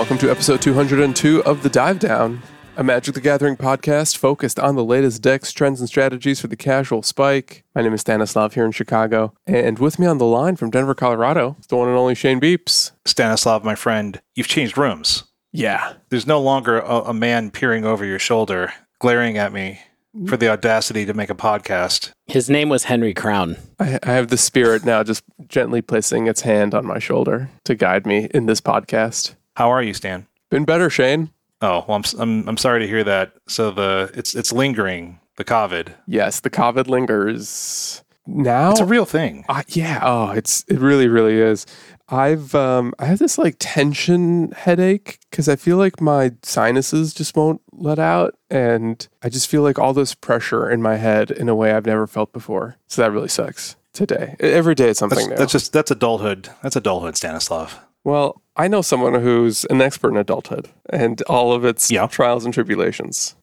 welcome to episode 202 of The Dive Down, a Magic the Gathering podcast focused on the latest decks, trends, and strategies for the casual spike. My name is Stanislav here in Chicago, and with me on the line from Denver, Colorado, is the one and only Shane Beeps. Stanislav, my friend, you've changed rooms. Yeah. There's no longer a, a man peering over your shoulder, glaring at me for the audacity to make a podcast. His name was Henry Crown. I, I have the spirit now just gently placing its hand on my shoulder to guide me in this podcast. How are you, Stan? Been better, Shane. Oh, well, I'm, I'm, I'm sorry to hear that. So the it's it's lingering, the COVID. Yes, the COVID lingers. Now It's a real thing. Uh, yeah. Oh, it's it really, really is. I've um I have this like tension headache because I feel like my sinuses just won't let out, and I just feel like all this pressure in my head in a way I've never felt before. So that really sucks. Today, every day, it's something That's, new. that's just that's adulthood. That's adulthood, Stanislav. well, I know someone who's an expert in adulthood and all of its Yeah. trials and tribulations.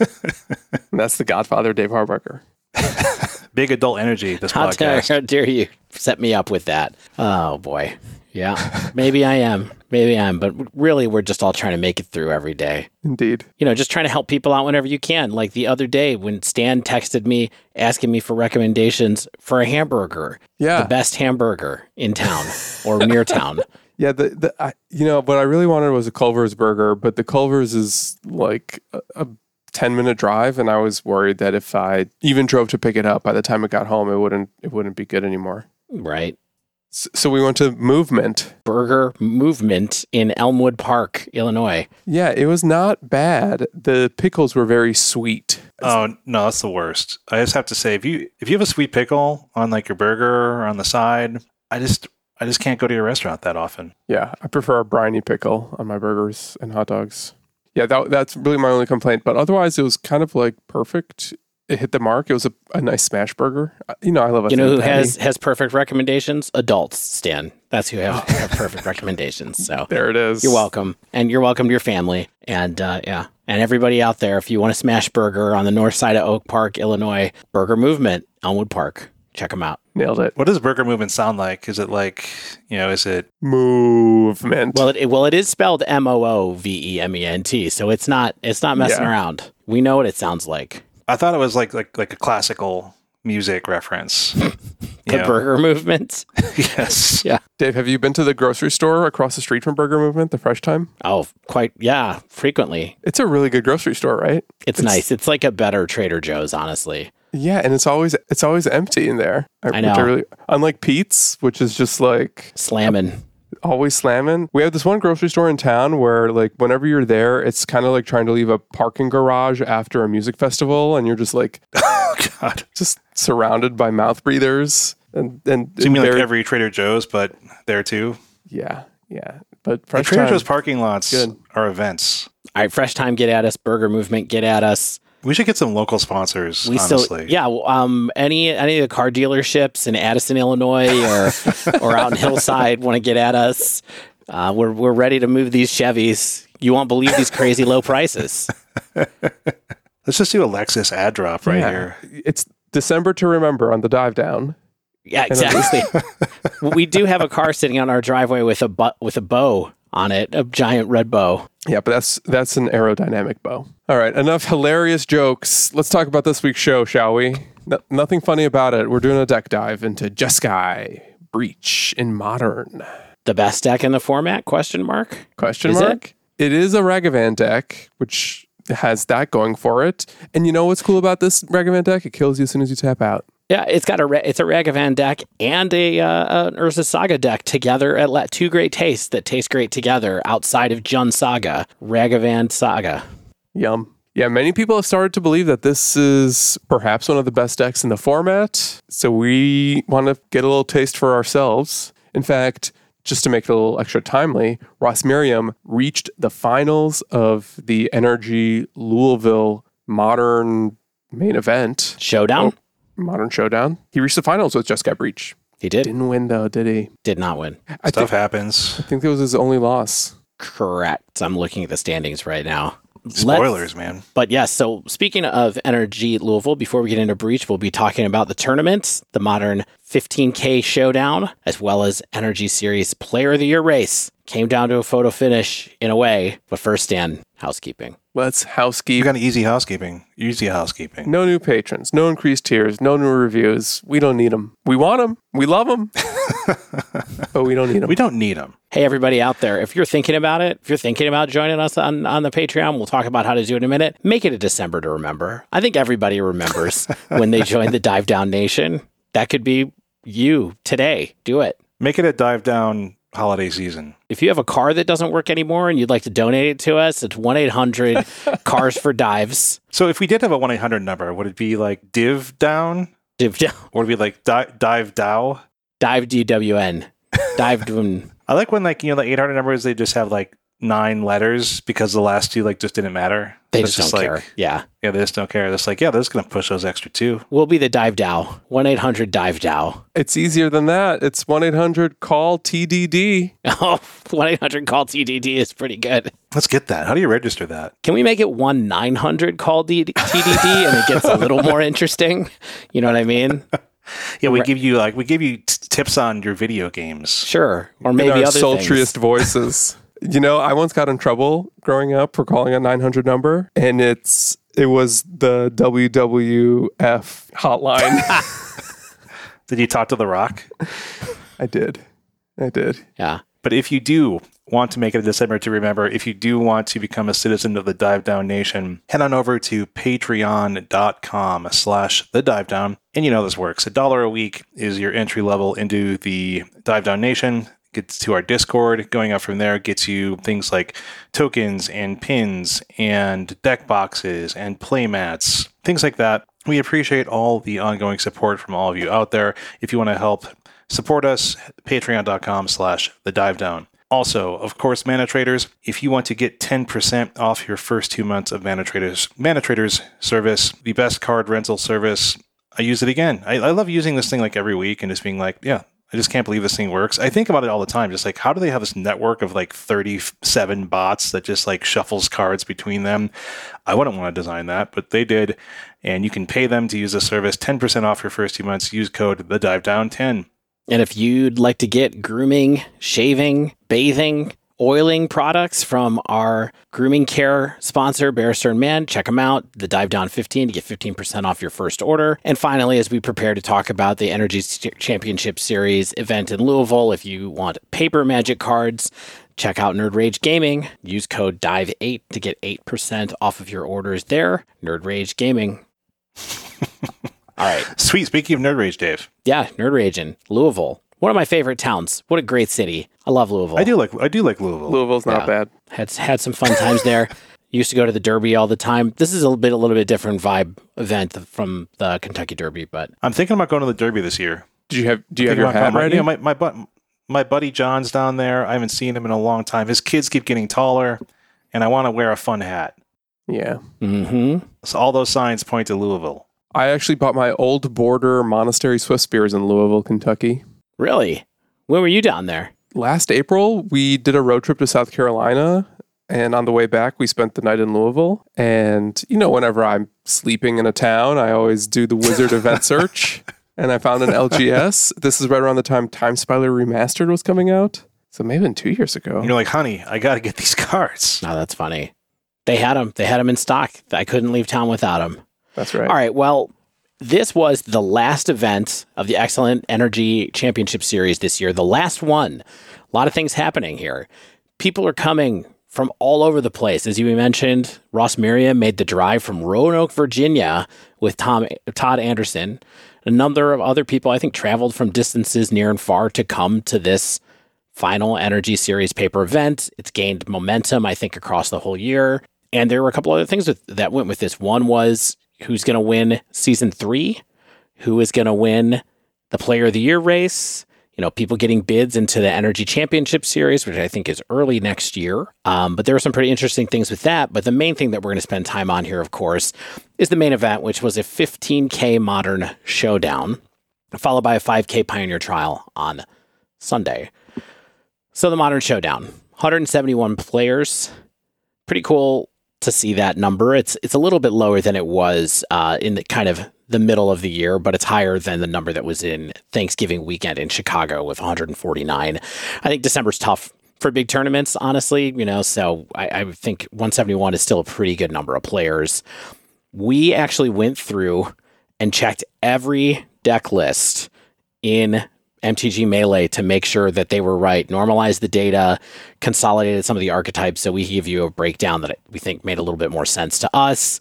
and that's the Godfather, Dave Harbarker. Big adult energy. This How dare, how dare you set me up with that? Oh boy. Yeah. Maybe I am. Maybe I am. But really, we're just all trying to make it through every day. Indeed. You know, just trying to help people out whenever you can. Like the other day when Stan texted me asking me for recommendations for a hamburger, Yeah. the best hamburger in town or near town. Yeah, the, the I, you know what I really wanted was a Culver's burger, but the Culver's is like a, a ten minute drive, and I was worried that if I even drove to pick it up, by the time it got home, it wouldn't it wouldn't be good anymore. Right. S- So we went to Movement. Burger movement in Elmwood Park, Illinois. Yeah, it was not bad. The pickles were very sweet. Oh no, that's the worst. I just have to say, if you if you have a sweet pickle on like your burger or on the side, I just I just can't go to your restaurant that often. Yeah, I prefer a briny pickle on my burgers and hot dogs. Yeah, that, that's really my only complaint. But otherwise, it was kind of like perfect. It hit the mark. It was a, a nice smash burger. Uh, You know, I love a You know who patty. has has perfect recommendations? Adults, Stan. That's who have, have perfect recommendations. So There it is. you're welcome, and you're welcome to your family, and uh, yeah, and everybody out there. If you want a smash burger on the north side of Oak Park, Illinois, Burger Movement, Elmwood Park, check them out. Nailed it. What does burger movement sound like? Is it like you know? Is it Movement. Well, it well it is spelled M O O V E M E N T, so it's not it's not messing Yeah. around. We know what it sounds like. I thought it was like like like a classical music reference. The know? Burger Movement. yes. Yeah. Dave, have you been to the grocery store across the street from Burger Movement, the Fresh Time? Oh, quite yeah, frequently. It's a really good grocery store, right? It's, It's- nice. It's like a better Trader Joe's, honestly. Yeah, and it's always it's always empty in there. I which know. really, unlike Pete's, which is just like Slamming. always slamming. We have this one grocery store in town where like whenever you're there, it's kind of like trying to leave a parking garage after a music festival, and you're just like Oh God. just surrounded by mouth breathers and and So you mean like every Trader Joe's, but there too? yeah yeah. But Fresh Trader Time, Joe's parking lots Good. are events. All right, Fresh Time, get at us. Burger Movement, get at us. We should get some local sponsors. We honestly. still, yeah. well, Um, any any of the car dealerships in Addison, Illinois, or or out in Hillside want to get at us? Uh, we're we're ready to move these Chevys. You won't believe these crazy low prices. Let's just do a Lexus ad drop right Yeah. here. It's December to remember on the dive down. Yeah, exactly. we do have a car sitting on our driveway with a bu- with a bow on it, a giant red bow. Yeah, but that's that's an aerodynamic bow. All right, enough hilarious jokes. Let's talk about this week's show, shall we? No, nothing funny about it. We're doing a deck dive into Jeskai Breach in Modern. The best deck in the format? Question mark. Question Is it? mark? it is a Ragavan deck, which has that going for it. And you know what's cool about this Ragavan deck? It kills you as soon as you tap out. Yeah, it's got a it's a Ragavan deck and a uh, an Urza Saga deck together at la- two great tastes that taste great together outside of Jund Saga, Ragavan Saga. Yum. Yeah, many people have started to believe that this is perhaps one of the best decks in the format. So we want to get a little taste for ourselves. In fact, just to make it a little extra timely, Ross Merriam reached the finals of the NRG Louisville Modern main event, Showdown. Modern Showdown. He reached the finals with Jeskai Breach. He did Didn't win though, did he? did not win. I Stuff think, happens. I think that was his only loss. Correct. I'm looking at the standings right now. Let's- Spoilers, man. But yes, so speaking of NRG Louisville, before we get into Breach, we'll be talking about the tournaments, the Modern 15K Showdown, as well as NRG Series Player of the Year race. Came down to a photo finish in a way, but first, Dan, housekeeping. Let's housekeep. You housekeep. got easy housekeeping. Easy housekeeping. No new patrons, no increased tiers, no new reviews. We don't need them. We want them. We love them. but we don't need them. We don't need them. Hey, everybody out there, if you're thinking about it, if you're thinking about joining us on, on the Patreon, we'll talk about how to do it in a minute. Make it a December to remember. I think everybody remembers when they joined the Dive Down Nation. That could be you today. Do it. Make it a dive down holiday season. If you have a car that doesn't work anymore and you'd like to donate it to us, it's 1 800 Cars for Dives. So if we did have a 1 800 number, would it be like div down? Dive, Or would it be like di- dive dow? dive DWN. Dive down. I like when like, you know, the 800 numbers, they just have like nine letters because the last two like just didn't matter. They It's just don't like, care. Yeah. Yeah, they just don't care. It's like, yeah, they're just going to push those extra two. We'll be the Dive Dow. 1 800 Dive Dow. It's easier than that. It's 1 800 call TDD. Oh, 1 800 call TDD is pretty good. Let's get that. How do you register that? Can we make it 1 900 call D- TDD and it gets a little more interesting? You know what I mean? Yeah, we give you like we give you t- tips on your video games. Sure. Or in maybe our other sultriest things. voices. You know, I once got in trouble growing up for calling a 900 number, and it's it was the WWF hotline. Did you talk to The Rock? I did, I did. Yeah. But if you do want to make it a December to remember, if you do want to become a citizen of the Dive Down Nation, head on over to patreon.com slash the dive down. And you know this works. A dollar a week is your entry level into the Dive Down Nation. Gets to our Discord. Going up from there gets you things like tokens and pins and deck boxes and playmats, things like that. We appreciate all the ongoing support from all of you out there. If you want to help support us, patreon.com slash the dive down. Also, of course, Mana Traders, if you want to get 10% off your first two months of Mana Traders, Mana Traders service, the best card rental service, I use it again. I, I love using this thing like every week and just being like, yeah, I just can't believe this thing works. I think about it all the time. Just like, how do they have this network of like 37 bots that just like shuffles cards between them? I wouldn't want to design that, but they did. And you can pay them to use the service 10% off your first two months. Use code the dive down 10. And if you'd like to get grooming, shaving, bathing, oiling products from our grooming care sponsor, Barrister and Mann, check them out. The Dive Down 15 to get 15% off your first order. And finally, as we prepare to talk about the NRG Championship Series event in Louisville, if you want paper magic cards, check out Nerd Rage Gaming. Use code DIVE8 to get 8% off of your orders there. Nerd Rage Gaming. All right. Sweet. Speaking of Nerd Rage, Dave, Yeah, Nerd Rage in Louisville. One of my favorite towns. What a great city. I love Louisville. I do like I do like Louisville. Louisville's not Yeah. bad. Had had some fun times there. Used to go to the Derby all the time. This is a little bit a little bit different vibe event from the Kentucky Derby, but I'm thinking about going to the Derby this year. Do you have Do you have your about hat going- ready? Yeah, my my, bu- my buddy John's down there. I haven't seen him in a long time. His kids keep getting taller, and I want to wear a fun hat. yeah. Mm-hmm. So all those signs point to Louisville. I actually bought my old border Monastery Swiftspears in Louisville, Kentucky. Really. When were you down there? Last April, we did a road trip to South Carolina. And on the way back, we spent the night in Louisville. And, you know, whenever I'm sleeping in a town, I always do the Wizard event search. And I found an LGS. This is right around the time Time Spiral Remastered was coming out. So maybe two years ago. And you're like, honey, I got to get these cards. No, that's funny. They had them. They had them in stock. I couldn't leave town without them. That's right. All right. Well, this was the last event of the Excellent NRG Championship Series this year. The last one. A lot of things happening here. People are coming from all over the place. As you mentioned, Ross Merriam made the drive from Roanoke, Virginia with Tom Todd Anderson. A number of other people, I think, traveled from distances near and far to come to this final NRG Series paper event. It's gained momentum, I think, across the whole year. And there were a couple other things with, that went with this. One was who's going to win season three, who is going to win the Player of the Year race. You know, people getting bids into the NRG Championship Series, which I think is early next year. Um, but there are some pretty interesting things with that. But the main thing that we're going to spend time on here, of course, is the main event, which was a 15K Modern Showdown, followed by a 5K Pioneer Trial on Sunday. So the Modern Showdown, 171 players, pretty cool to see that number. It's it's a little bit lower than it was uh, in the kind of the middle of the year, but it's higher than the number that was in Thanksgiving weekend in Chicago with 149. I think December's tough for big tournaments, honestly. You know, so I, I think 171 is still a pretty good number of players. We actually went through and checked every deck list in MTG Melee to make sure that they were right, normalized the data, consolidated some of the archetypes so we give you a breakdown that we think made a little bit more sense to us.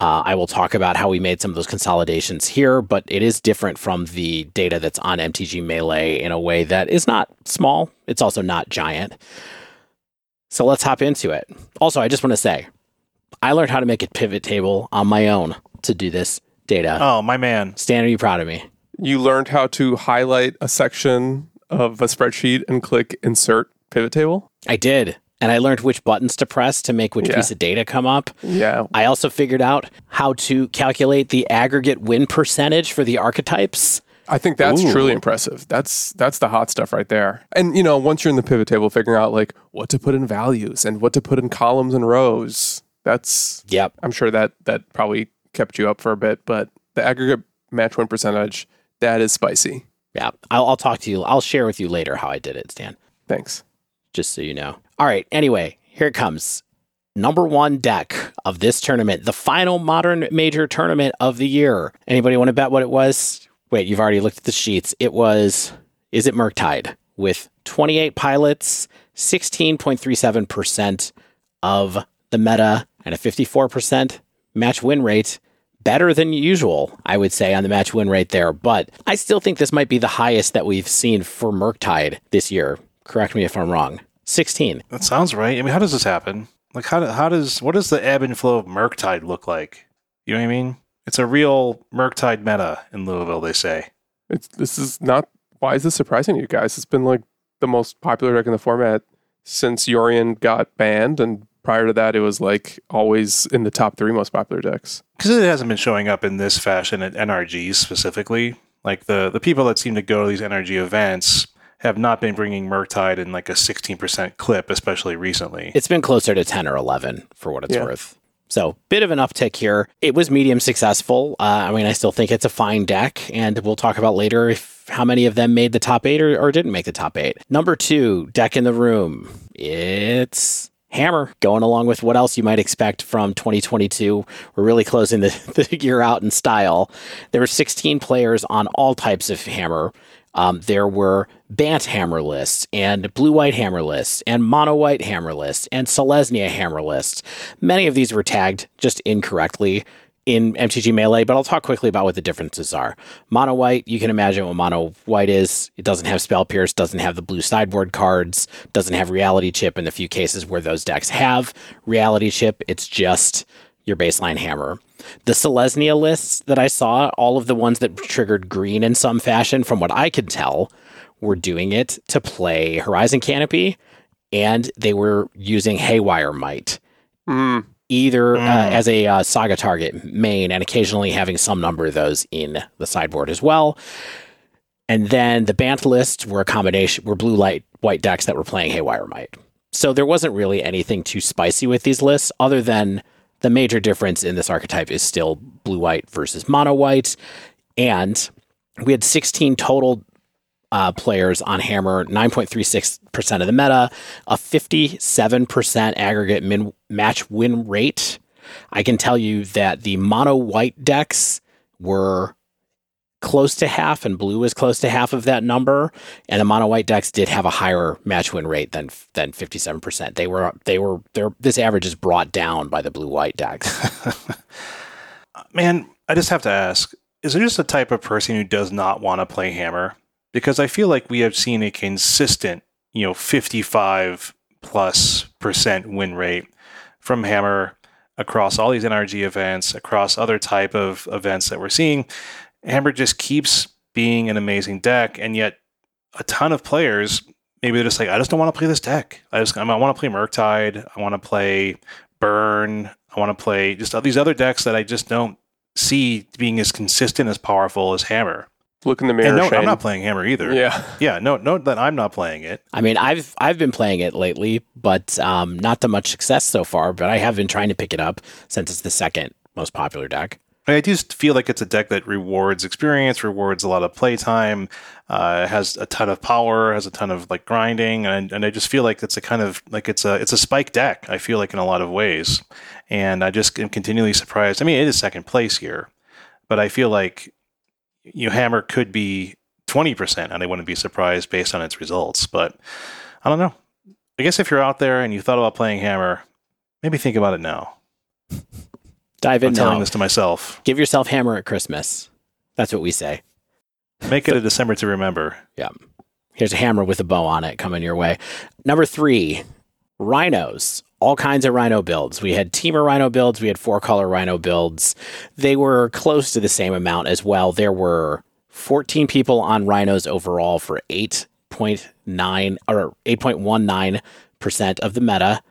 Uh, I will talk about how we made some of those consolidations here, but it is different from the data that's on MTG Melee in a way that is not small. It's also not giant. So let's hop into it. Also, I just want to say, I learned how to make a pivot table on my own to do this data. Oh, my man. Stan, are you proud of me? You learned how to highlight a section of a spreadsheet and click insert pivot table. I did. And I learned which buttons to press to make which Yeah. piece of data come up. Yeah. I also figured out how to calculate the aggregate win percentage for the archetypes. I think that's Ooh. truly impressive. That's that's the hot stuff right there. And you know, once you're in the pivot table, figuring out like what to put in values and what to put in columns and rows. That's Yep. I'm sure that that probably kept you up for a bit, but the aggregate match win percentage, that is spicy. Yeah. I'll, I'll talk to you. I'll share with you later how I did it, Stan, Thanks. just so you know. All right. Anyway, here it comes. Number one deck of this tournament, the final modern major tournament of the year. Anybody want to bet what it was? Wait, you've already looked at the sheets. It was, Izzet Murktide with 28 pilots, 16.37% of the meta, and a 54% match win rate. Better than usual, I would say, on the match win rate there. But I still think this might be the highest that we've seen for Murktide this year. Correct me if I'm wrong. 16. That sounds right. I mean, how does this happen? Like, how, do, how does, what does the ebb and flow of Murktide look like? You know what I mean? It's a real Murktide meta in Louisville, they say. It's this is not why is this surprising to you guys? It's been like the most popular deck in the format since Yorion got banned and prior to that it was like always in the top three most popular decks. Because it hasn't been showing up in this fashion at NRGs specifically. Like, the, the people that seem to go to these NRG events have not been bringing Murktide in like a 16% clip, especially recently. It's been closer to 10 or 11 for what it's Yeah. worth. So, bit of an uptick here. It was medium successful. Uh, I mean, I still think it's a fine deck, and we'll talk about later if how many of them made the top eight or, or didn't make the top eight. Number two, deck in the room. It's Hammer going along with what else you might expect from 2022. We're really closing the, the year out in style. There were 16 players on all types of Hammer. Um, there were Bant hammer lists and blue white hammer lists and mono white hammer lists and Selesnya hammer lists. Many of these were tagged just incorrectly in MTG Melee, but I'll talk quickly about what the differences are. Mono white, you can imagine what mono white is. It doesn't have spell pierce, doesn't have the blue sideboard cards, doesn't have reality chip in the few cases where those decks have reality chip. It's just your baseline hammer. The Selesnya lists that I saw, all of the ones that triggered green in some fashion, from what I could tell, were doing it to play Horizon Canopy, and they were using Haywire Mite, Mm, either uh, Mm. as a uh, Saga target main, and occasionally having some number of those in the sideboard as well. And then the Bant lists were a combination, were blue light white decks that were playing Haywire Mite. So there wasn't really anything too spicy with these lists, other than the major difference in this archetype is still blue white versus mono white. And we had 16 total uh, players on Hammer, 9.36% of the meta, a 57% aggregate min- match win rate. I can tell you that the mono white decks were close to half, and blue was close to half of that number. And the mono white decks did have a higher match win rate than than 57%. They were they were this average is brought down by the blue white decks. Man, I just have to ask is there just a type of person who does not want to play Hammer? Because I feel like we have seen a consistent, you know, 55 plus percent win rate from Hammer across all these NRG events, across other type of events that we're seeing. Hammer just keeps being an amazing deck, and yet a ton of players maybe they're just like, I just don't want to play this deck. I just I, want to play Murktide. I want to play Burn. I want to play just all these other decks that I just don't see being as consistent as powerful as Hammer. Look in the mirror. And no, Shane. I'm not playing Hammer either. Yeah. Yeah, no, no, that I'm not playing it. I mean, I've I've been playing it lately, but um, not to much success so far. But I have been trying to pick it up since it's the second most popular deck. I do feel like it's a deck that rewards experience, rewards a lot of playtime, uh, has a ton of power, has a ton of like grinding, and and I just feel like it's a kind of like it's a it's a spike deck. I feel like in a lot of ways, and I just am continually surprised. I mean, it is second place here, but I feel like you know, Hammer could be twenty percent, and I wouldn't be surprised based on its results. But I don't know. I guess if you're out there and you thought about playing Hammer, maybe think about it now. Dive in I'm telling now. this to myself. Give yourself hammer at Christmas. That's what we say. Make it a December to remember. Yeah. Here's a hammer with a bow on it coming your way. Number three, rhinos. All kinds of rhino builds. We had Temur rhino builds. We had four color rhino builds. They were close to the same amount as well. There were 14 people on rhinos overall for 8.9 or 8.19% of the meta.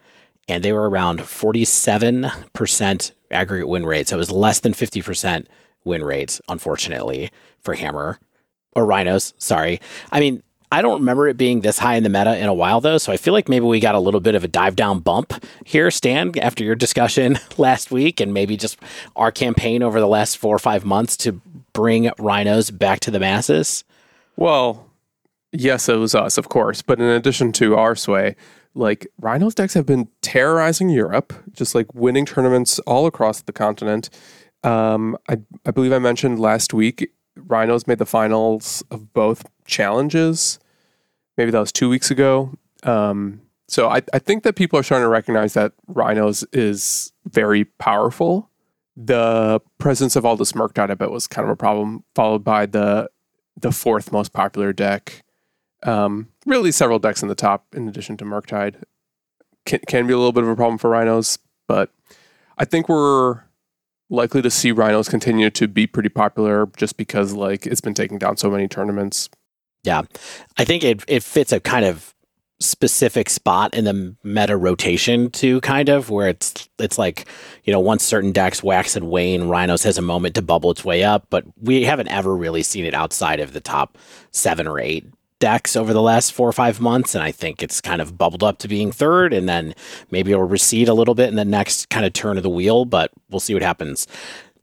And they were around 47% aggregate win rate. So it was less than 50% win rate, unfortunately, for Hammer or Rhinos. Sorry. I mean, I don't remember it being this high in the meta in a while, though. So I feel like maybe we got a little bit of a dive down bump here, Stan, after your discussion last week, and maybe just our campaign over the last four or five months to bring Rhinos back to the masses. Well, yes, it was us, of course. But in addition to our sway, like Rhinos decks have been terrorizing Europe, just like winning tournaments all across the continent. Um, I, I believe I mentioned last week, Rhinos made the finals of both challenges. Maybe that was two weeks ago. Um, so I, I think that people are starting to recognize that Rhinos is very powerful. The presence of all this Murktide, I bet, was kind of a problem, followed by the the fourth most popular deck. Um, really, several decks in the top, in addition to Murktide, can, can be a little bit of a problem for Rhinos. But I think we're likely to see Rhinos continue to be pretty popular just because like it's been taking down so many tournaments. Yeah. I think it, it fits a kind of specific spot in the meta rotation too, kind of where it's it's like, you know, once certain decks wax and wane, Rhinos has a moment to bubble its way up, but we haven't ever really seen it outside of the top seven or eight decks over the last four or five months. And I think it's kind of bubbled up to being third and then maybe it'll recede a little bit in the next kind of turn of the wheel, but we'll see what happens.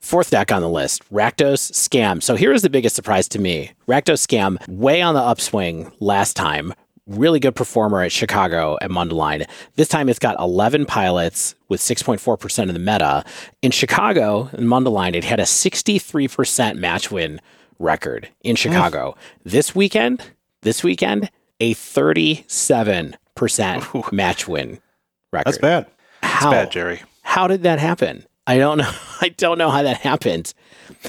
Fourth deck on the list, Rakdos Scam. So here is the biggest surprise to me. Rakdos Scam, way on the upswing last time. Really good performer at Chicago at Mundelein. This time it's got 11 pilots with 6.4% of the meta. In Chicago, in Mundelein, it had a 63% match win record in Chicago. This weekend, this weekend, a 37% match win record. That's bad. That's How? bad, Jerry. How did that happen? I don't know. I don't know how that happened.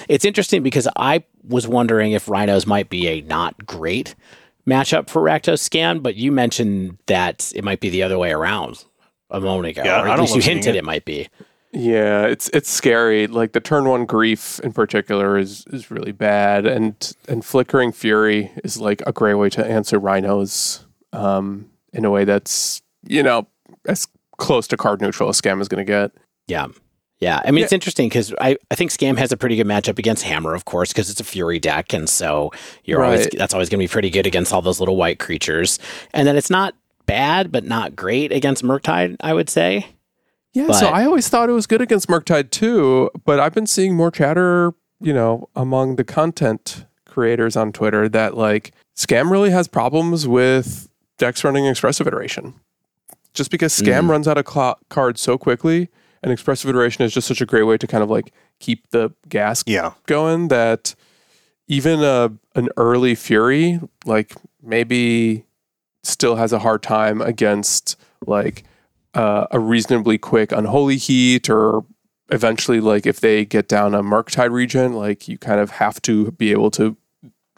It's interesting because I was wondering if Rhinos might be a not great matchup for Rakdos Scam, but you mentioned that it might be the other way around a moment ago. Yeah, or I at least you hinted it. it might be. Yeah, it's it's scary. Like the turn one grief in particular is is really bad, and and flickering fury is like a great way to answer rhinos um, in a way that's you know as close to card neutral as scam is going to get. Yeah. Yeah. I mean, it's interesting because I, I think Scam has a pretty good matchup against Hammer, of course, because it's a Fury deck. And so you're always, that's always going to be pretty good against all those little white creatures. And then it's not bad, but not great against Murktide, I would say. Yeah, But- so I always thought it was good against Murktide too, but I've been seeing more chatter, you know, among the content creators on Twitter that like Scam really has problems with decks running expressive iteration. Just because Scam Mm. runs out of cla cards so quickly, and expressive iteration is just such a great way to kind of like keep the gas Yeah. going that even a an early Fury like maybe still has a hard time against like uh, a reasonably quick unholy heat or eventually like if they get down a Murktide Regent like you kind of have to be able to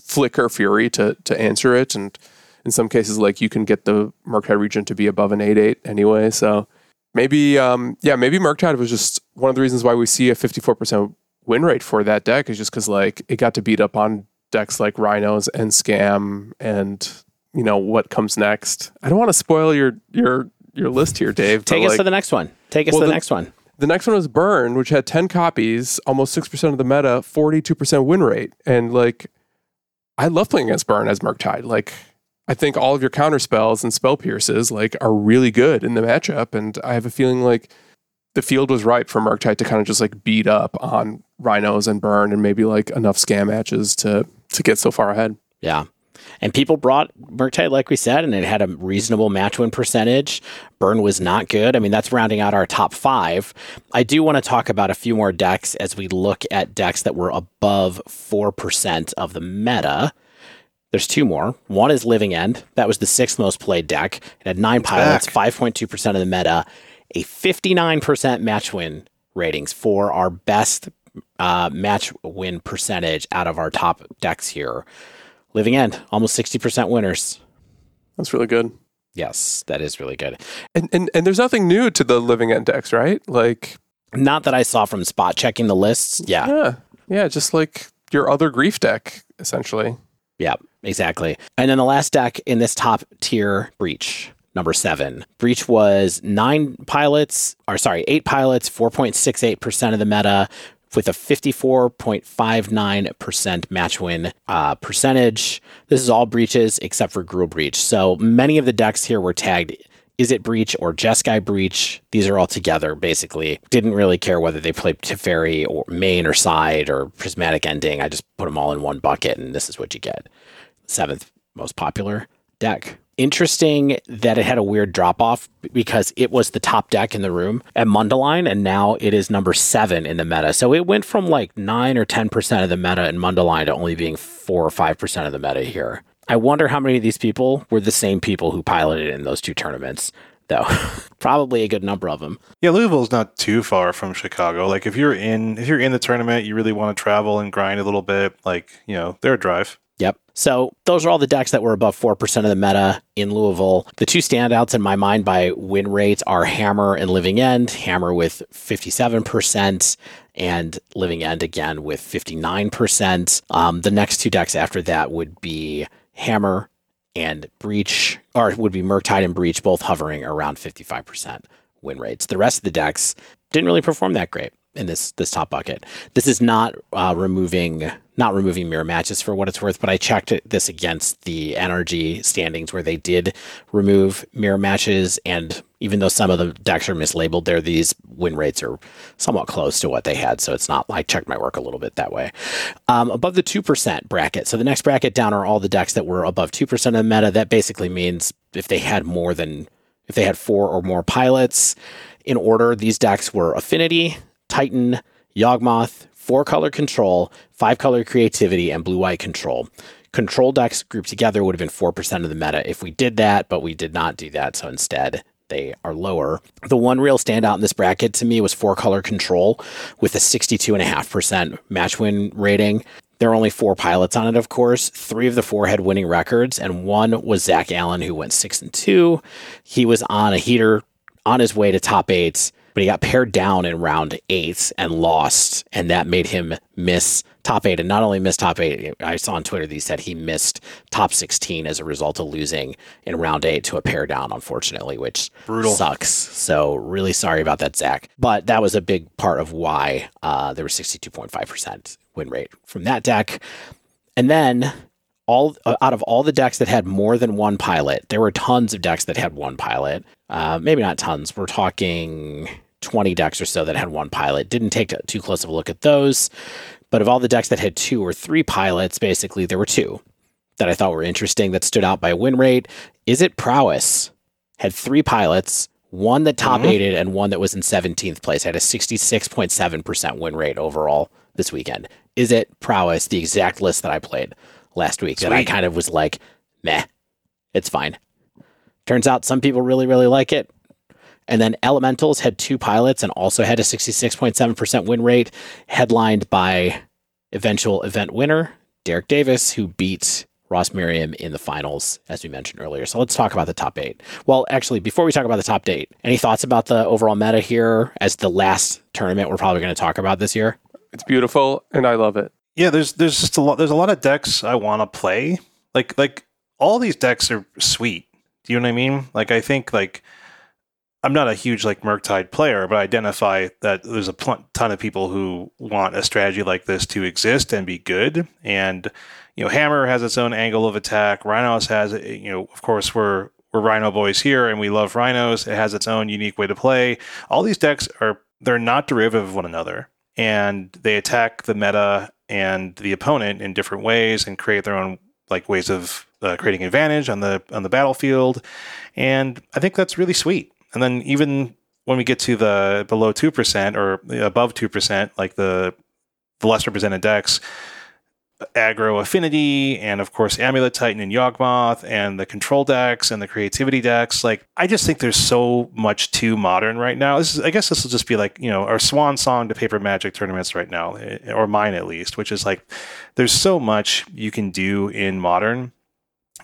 flicker Fury to to answer it and in some cases like you can get the Murktide Regent to be above an 8-8 anyway so maybe um yeah maybe Murktide was just one of the reasons why we see a 54% win rate for that deck is just because like it got to beat up on decks like Rhinos and Scam and you know what comes next. I don't want to spoil your your your list here, Dave. Take us like, to the next one. Take us Well, to the, the- next one. the next one was Burn, which had 10 copies, almost 6% of the meta, 42% win rate. And like I love playing against Burn as Murktide. Like, I think all of your counter spells and spell pierces like are really good in the matchup, and I have a feeling like the field was ripe for Murktide to kind of just like beat up on Rhinos and Burn, and maybe like enough scam matches to to get so far ahead. Yeah. And people brought Murktide, like we said, and it had a reasonable match win percentage. Burn was not good. I mean, that's rounding out our top five. I do want to talk about a few more decks as we look at decks that were above 4% of the meta. There's two more. One is Living End. That was the sixth most played deck. It had nine pilots, 5.2% of the meta, a 59% match win ratings for our best uh, match win percentage out of our top decks here. Living End, almost 60% winners. That's really good. Yes, that is really good. And and, and there's nothing new to the Living End decks, right? Like Not that I saw from spot checking the lists. Yeah. yeah, yeah, just like your other grief deck, essentially. Yeah, exactly. And then the last deck in this top tier, Breach, number seven. Breach was nine pilots, or sorry, eight pilots, 4.68% of the meta, with a 54.59% match win uh, percentage. This is all breaches except for Gruul Breach. So many of the decks here were tagged Izzet Breach or Jeskai Breach? These are all together, basically. Didn't really care whether they played Teferi or main or side or prismatic ending. I just put them all in one bucket, and this is what you get. Seventh most popular deck. Interesting that it had a weird drop off because it was the top deck in the room at Mundelein, and now it is number seven in the meta. So it went from like nine or 10% of the meta in Mundelein to only being four or 5% of the meta here. I wonder how many of these people were the same people who piloted in those two tournaments, though. Probably a good number of them. Yeah, Louisville's not too far from Chicago. Like if you're in if you're in the tournament, you really want to travel and grind a little bit, like, you know, they're a drive. Yep. So those are all the decks that were above 4% of the meta in Louisville. The two standouts in my mind by win rates are Hammer and Living End. Hammer with 57% and Living End again with 59%. Um, the next two decks after that would be Hammer and Breach, or it would be Murktide and Breach, both hovering around 55% win rates. The rest of the decks didn't really perform that great in this this top bucket. This is not uh, removing not removing mirror matches for what it's worth, but I checked this against the NRG standings where they did remove mirror matches, and even though some of the decks are mislabeled, there these win rates are somewhat close to what they had. So it's not. I checked my work a little bit that way. Um, above the two percent bracket. So the next bracket down are all the decks that were above two percent of the meta. That basically means if they had more than if they had four or more pilots in order, these decks were Affinity, Titan, Yawgmoth, four color control, five color creativity, and blue white control. Control decks grouped together would have been 4% of the meta if we did that, but we did not do that. So instead, they are lower. The one real standout in this bracket to me was four color control with a 62.5% match win rating. There are only four pilots on it, of course. Three of the four had winning records, and one was Zach Allen, who went six and two. He was on a heater on his way to top eight but he got pared down in round eight and lost, and that made him miss top eight. And not only miss top eight, I saw on Twitter that he said he missed top 16 as a result of losing in round eight to a pair down, unfortunately, which Brutal. sucks. So really sorry about that, Zach. But that was a big part of why uh, there was 62.5% win rate from that deck. And then all uh, out of all the decks that had more than one pilot, there were tons of decks that had one pilot. Uh, maybe not tons. We're talking 20 decks or so that had one pilot. Didn't take too close of a look at those. But of all the decks that had two or three pilots, basically, there were two that I thought were interesting that stood out by win rate. Izzet Prowess? Had three pilots, one that top mm-hmm. aided and one that was in 17th place. Had a 66.7% win rate overall this weekend. Izzet Prowess, the exact list that I played last week that I kind of was like, meh, it's fine. Turns out some people really, really like it. And then Elementals had two pilots and also had a 66.7% win rate, headlined by eventual event winner Derek Davis, who beat Ross Merriam in the finals, as we mentioned earlier. So let's talk about the top eight. Well, actually, before we talk about the top eight, any thoughts about the overall meta here as the last tournament we're probably going to talk about this year? It's beautiful, and I love it. Yeah, there's there's just a lot there's a lot of decks I want to play. Like like all these decks are sweet. Do you know what I mean? Like I think like I'm not a huge like Murktide player, but I identify that there's a pl- ton of people who want a strategy like this to exist and be good. And you know, Hammer has its own angle of attack. Rhinos has, you know, of course, we're we're Rhino boys here, and we love Rhinos. It has its own unique way to play. All these decks are they're not derivative of one another, and they attack the meta and the opponent in different ways and create their own like ways of uh, creating advantage on the on the battlefield. And I think that's really sweet. And then even when we get to the below two percent or above two percent, like the the less represented decks, aggro affinity and of course amulet titan and yawgmoth and the control decks and the creativity decks like i just think there's so much too modern right now. This is i guess this will just be like you know our swan song to paper magic tournaments right now eh, or mine at least which is like there's so much you can do in modern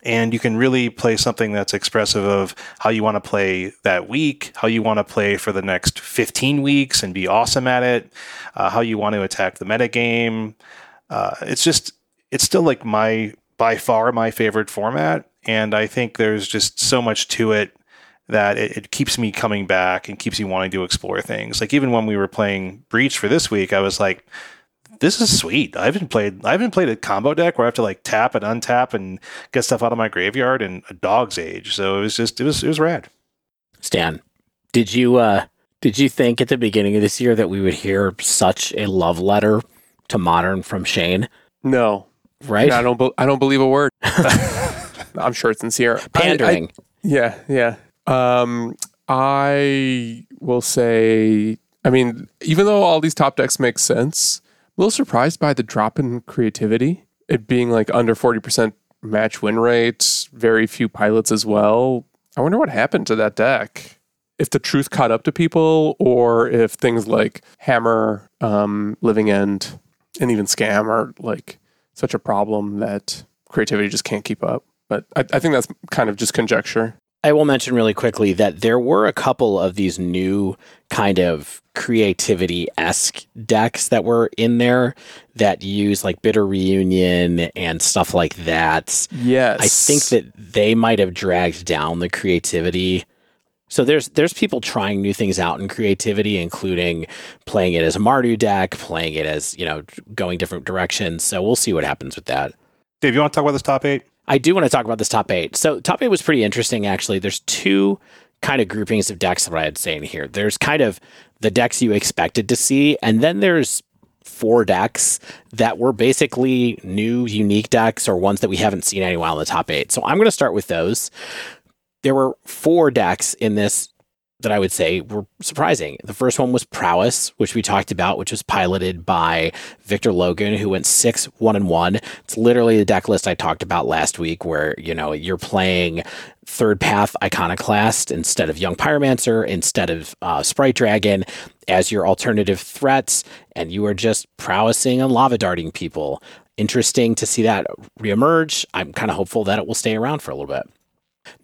and you can really play something that's expressive of how you want to play that week, how you want to play for the next 15 weeks and be awesome at it, uh, how you want to attack the metagame. Uh, it's just, it's still like my, by far, my favorite format. And I think there's just so much to it that it, it keeps me coming back and keeps me wanting to explore things. Like even when we were playing Breach for this week, I was like, this is sweet. I haven't played I haven't played a combo deck where I have to like tap and untap and get stuff out of my graveyard in a dog's age. So it was just it was it was rad. Stan, did you uh did you think at the beginning of this year that we would hear such a love letter to modern from Shane? No. Right? I don't be- I don't believe a word. I'm sure it's sincere. Pandering. I, I, yeah, yeah. Um I will say I mean, even though all these top decks make sense, a little surprised by the drop in creativity. It being like under 40% match win rate, very few pilots as well. I wonder what happened to that deck. If the truth caught up to people, or if things like Hammer, um, Living End, and even Scam are like such a problem that creativity just can't keep up. But I, I think that's kind of just conjecture. I will mention really quickly that there were a couple of these new kind of creativity esque decks that were in there that use like Bitter Reunion and stuff like that. Yes. I think that they might have dragged down the creativity. So there's there's people trying new things out in creativity, including playing it as a Mardu deck, playing it as, you know, going different directions. So we'll see what happens with that. Dave, you want to talk about this top eight? I do want to talk about this top eight. So top eight was pretty interesting actually. There's two kind of groupings of decks that I'd say in here. There's kind of the decks you expected to see, and then there's four decks that were basically new, unique decks or ones that we haven't seen any while in the top eight. So I'm going to start with those. There were four decks in this that I would say were surprising. The first one was Prowess, which we talked about, which was piloted by Victor Logan, who went six one and one. It's literally the deck list I talked about last week, where you know you're playing third path iconoclast instead of young pyromancer instead of uh, sprite dragon as your alternative threats and you are just prowessing and lava darting people interesting to see that reemerge i'm kind of hopeful that it will stay around for a little bit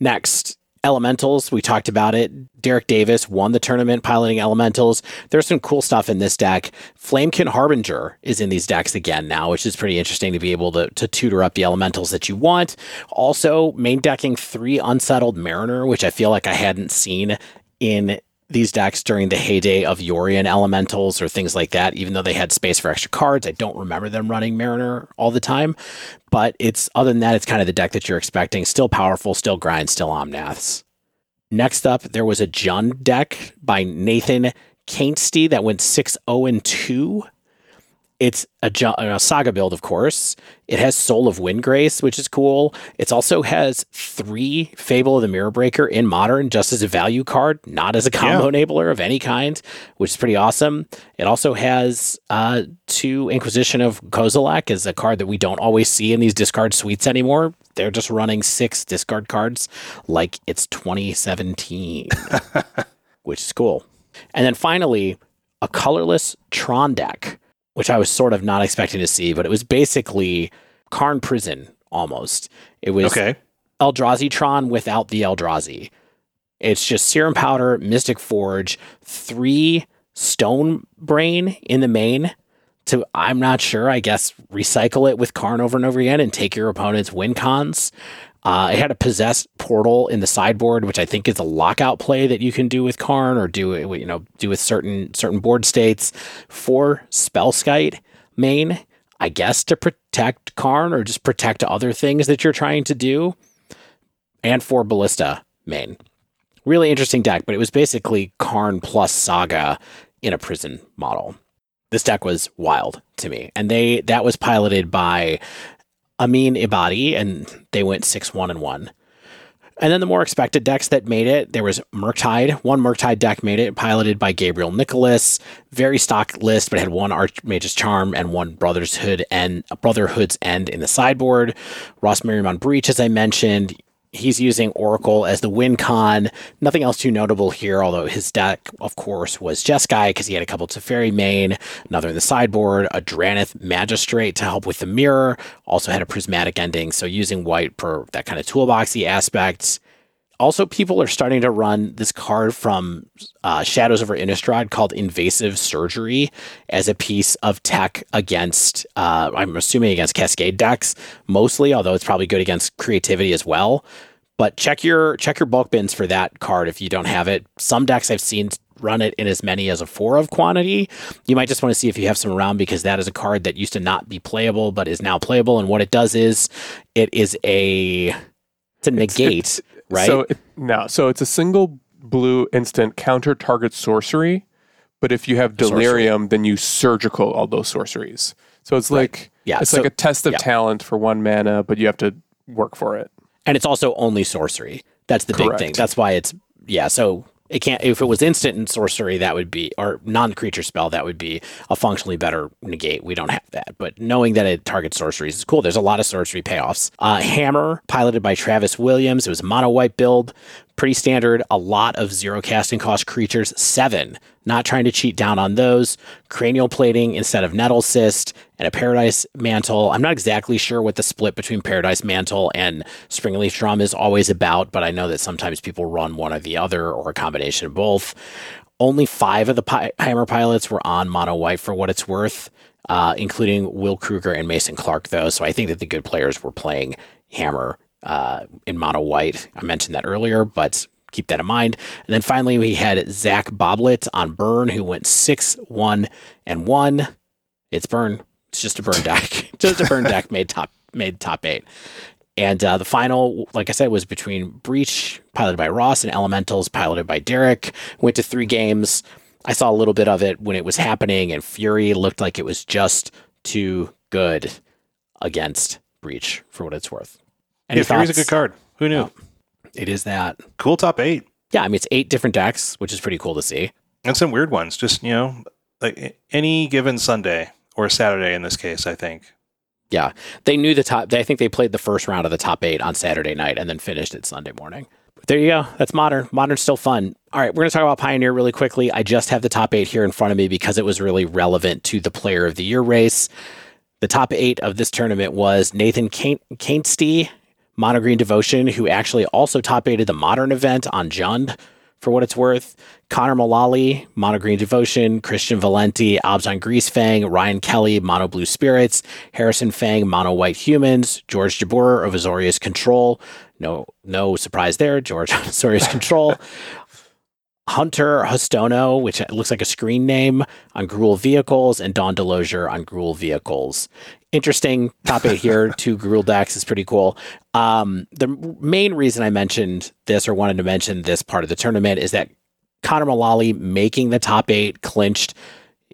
next Elementals, we talked about it. Derek Davis won the tournament piloting Elementals. There's some cool stuff in this deck. Flamekin Harbinger is in these decks again now, which is pretty interesting to be able to, to tutor up the Elementals that you want. Also, main decking three Unsettled Mariner, which I feel like I hadn't seen in these decks during the heyday of Yorion elementals or things like that, even though they had space for extra cards. I don't remember them running Mariner all the time. But it's other than that, it's kind of the deck that you're expecting. Still powerful, still grind, still Omnaths. Next up, there was a Jund deck by Nathan Kainsty that went 6 0 2. It's a, a, saga build, of course. It has Soul of Windgrace, which is cool. It also has three Fable of the Mirror Breaker in Modern, just as a value card, not as a combo yeah. enabler of any kind, which is pretty awesome. It also has uh, two Inquisition of Kozilek as a card that we don't always see in these discard suites anymore. They're just running six discard cards like it's 2017, which is cool. And then finally, a colorless Tron deck which I was sort of not expecting to see, but it was basically Karn Prison almost. It was okay. Eldrazi Tron without the Eldrazi. It's just Serum Powder, Mystic Forge, three Stone Brain in the main to, I'm not sure, I guess, recycle it with Karn over and over again and take your opponent's win cons. Uh, it had a possessed portal in the sideboard, which I think is a lockout play that you can do with Karn or do it, you know, do with certain certain board states. For Spellskite main, I guess to protect Karn or just protect other things that you're trying to do. And for Ballista main. Really interesting deck, but it was basically Karn plus Saga in a prison model. This deck was wild to me. And they that was piloted by Amin Ibadi, and they went six one and one. And then the more expected decks that made it, there was Murktide. One Murktide deck made it, piloted by Gabriel Nicholas. Very stock list, but had one Archmage's Charm and one Brotherhood and Brotherhood's End in the sideboard. Ross Merriam on Breach, as I mentioned he's using Oracle as the win con. Nothing else too notable here, although his deck, of course, was Jeskai because he had a couple Teferi main, another in the sideboard, a Drannith Magistrate to help with the mirror, also had a prismatic ending, so using white for that kind of toolboxy aspects. Also, people are starting to run this card from uh, Shadows over Innistrad called Invasive Surgery as a piece of tech against, uh, I'm assuming against Cascade decks mostly, although it's probably good against creativity as well. But check your check your bulk bins for that card if you don't have it. Some decks I've seen run it in as many as a four of quantity. You might just want to see if you have some around because that is a card that used to not be playable but is now playable. And what it does is it is a to negate. Right? So it, no, so it's a single blue instant counter target sorcery, but if you have delirium, sorcery. then you surgical all those sorceries. So it's right. like yeah, it's so, like a test of yeah. talent for one mana, but you have to work for it. And it's also only sorcery. That's the Correct. big thing. That's why it's yeah. So it can't if it was instant and sorcery that would be or non-creature spell that would be a functionally better negate we don't have that but knowing that it targets sorceries is cool there's a lot of sorcery payoffs uh, hammer piloted by travis williams it was mono white build pretty standard. A lot of zero casting cost creatures. Seven. Not trying to cheat down on those. Cranial plating instead of Nettlecyst and a paradise mantle. I'm not exactly sure what the split between paradise mantle and springleaf drum is always about, but I know that sometimes people run one or the other or a combination of both. Only five of the pi- hammer pilots were on mono white for what it's worth. Uh, including Will Krueger and Mason Clark, though. So I think that the good players were playing Hammer uh, in mono white. I mentioned that earlier, but keep that in mind. And then finally, we had Zach Boblet on Burn, who went six, one, and one. It's Burn. It's just a Burn deck. just a Burn deck made top made top eight. And uh, the final, like I said, was between Breach, piloted by Ross, and Elementals, piloted by Derek. Went to three games. I saw a little bit of it when it was happening, and Fury looked like it was just too good against Breach for what it's worth. Any yeah, Fury's a good card. Who knew? it is that. Cool top eight. Yeah, I mean it's eight different decks, which is pretty cool to see. And some weird ones. Just, you know, like any given Sunday or Saturday in this case, I think. Yeah. They knew the top I think they played the first round of the top eight on Saturday night and then finished it Sunday morning. There you go. That's modern. Modern's still fun. All right, we're going to talk about Pioneer really quickly. I just have the top eight here in front of me because it was really relevant to the Player of the Year race. The top eight of this tournament was Nathan Kainste Monogreen Devotion, who actually also top aided the modern event on Jund for what it's worth. Connor Mullally, Mono Green Devotion, Christian Valenti, Abzan Greasefang, Ryan Kelly, Mono Blue Spirits, Harrison Fang, Mono White Humans, George Jabeur of Azorius Control. No, no surprise there. George Azorius Control. Hunter Hostono, which looks like a screen name on Gruul Vehicles, and Don Delosier on Gruul Vehicles interesting top eight here. Two Gruul decks is pretty cool. Um, the main reason I mentioned this or wanted to mention this part of the tournament is that Connor Mullally making the top eight clinched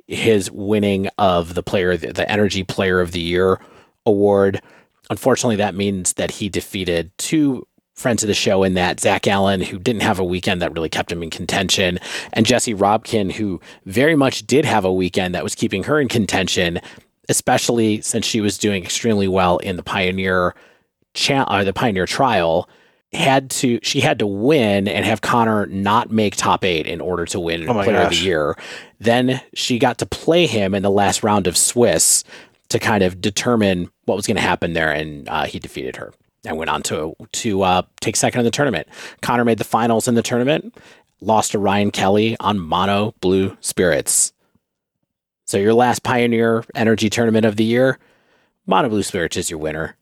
his winning of the player, the NRG Player of the Year award. Unfortunately, that means that he defeated two friends of the show in that Zach Allen, who didn't have a weekend that really kept him in contention, and Jesse Robkin, who very much did have a weekend that was keeping her in contention especially since she was doing extremely well in the Pioneer cha- or uh, the Pioneer trial, had to she had to win and have Connor not make top eight in order to win oh Player gosh. of the Year. Then she got to play him in the last round of Swiss to kind of determine what was going to happen there, and uh, he defeated her and went on to to uh, take second in the tournament. Connor made the finals in the tournament, lost to Ryan Kelly on Mono Blue Spirits. So your last Pioneer NRG Tournament of the year, Mono Blue Spirits is your winner.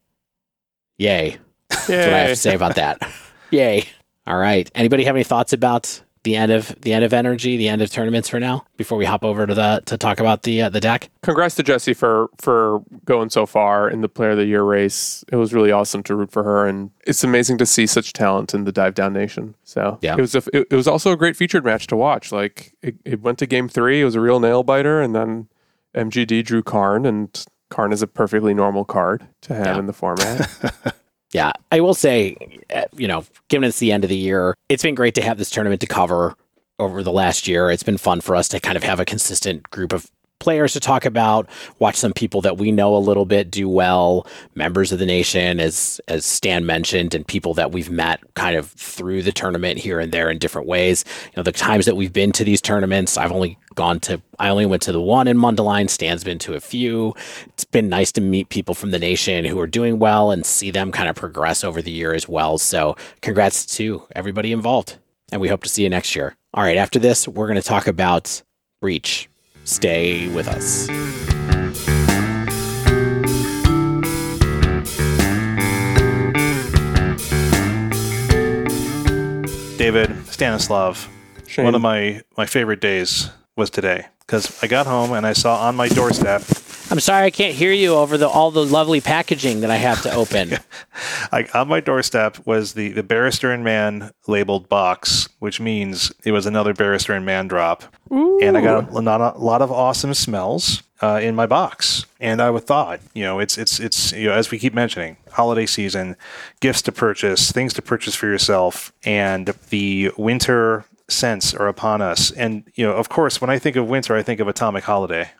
Yay. That's what I have to say about that. Yay. All right. Anybody have any thoughts about the end of the end of NRG, the end of tournaments for now before we hop over to the to talk about the uh, the deck? Congrats to Jesse for for going so far in the Player of the Year race. It was really awesome to root for her, and it's amazing to see such talent in the Dive Down Nation. So Yeah. it was a, it, it was also a great featured match to watch. Like it, it went to game three. It was a real nail biter, and then MGD drew Karn, and Karn is a perfectly normal card to have Yeah. in the format. Yeah, I will say, uh, you know, given it's the end of the year, it's been great to have this tournament to cover over the last year. It's been fun for us to kind of have a consistent group of players to talk about, watch some people that we know a little bit do well, members of the nation, as as Stan mentioned, and people that we've met kind of through the tournament here and there in different ways. You know, the times that we've been to these tournaments, I've only gone to I only went to the one in Mundelein. Stan's been to a few. It's been nice to meet people from the nation who are doing well and see them kind of progress over the year as well. So congrats to everybody involved. And we hope to see you next year. All right, after this, we're going to talk about Breach. Stay with us. David Stanislav, Shane. one of my my favorite days was today because I got home and I saw on my doorstep, I'm sorry I can't hear you over the all the lovely packaging that I have to open. like on my doorstep was the the Barrister and Mann labeled box, which means it was another Barrister and Mann drop, Ooh. and I got a, lot- a lot of awesome smells uh, in my box. And I would thought, you know, it's it's it's you know as we keep mentioning, holiday season, gifts to purchase, things to purchase for yourself, and the winter scents are upon us. And you know, of course, when I think of winter, I think of Atomic Holiday.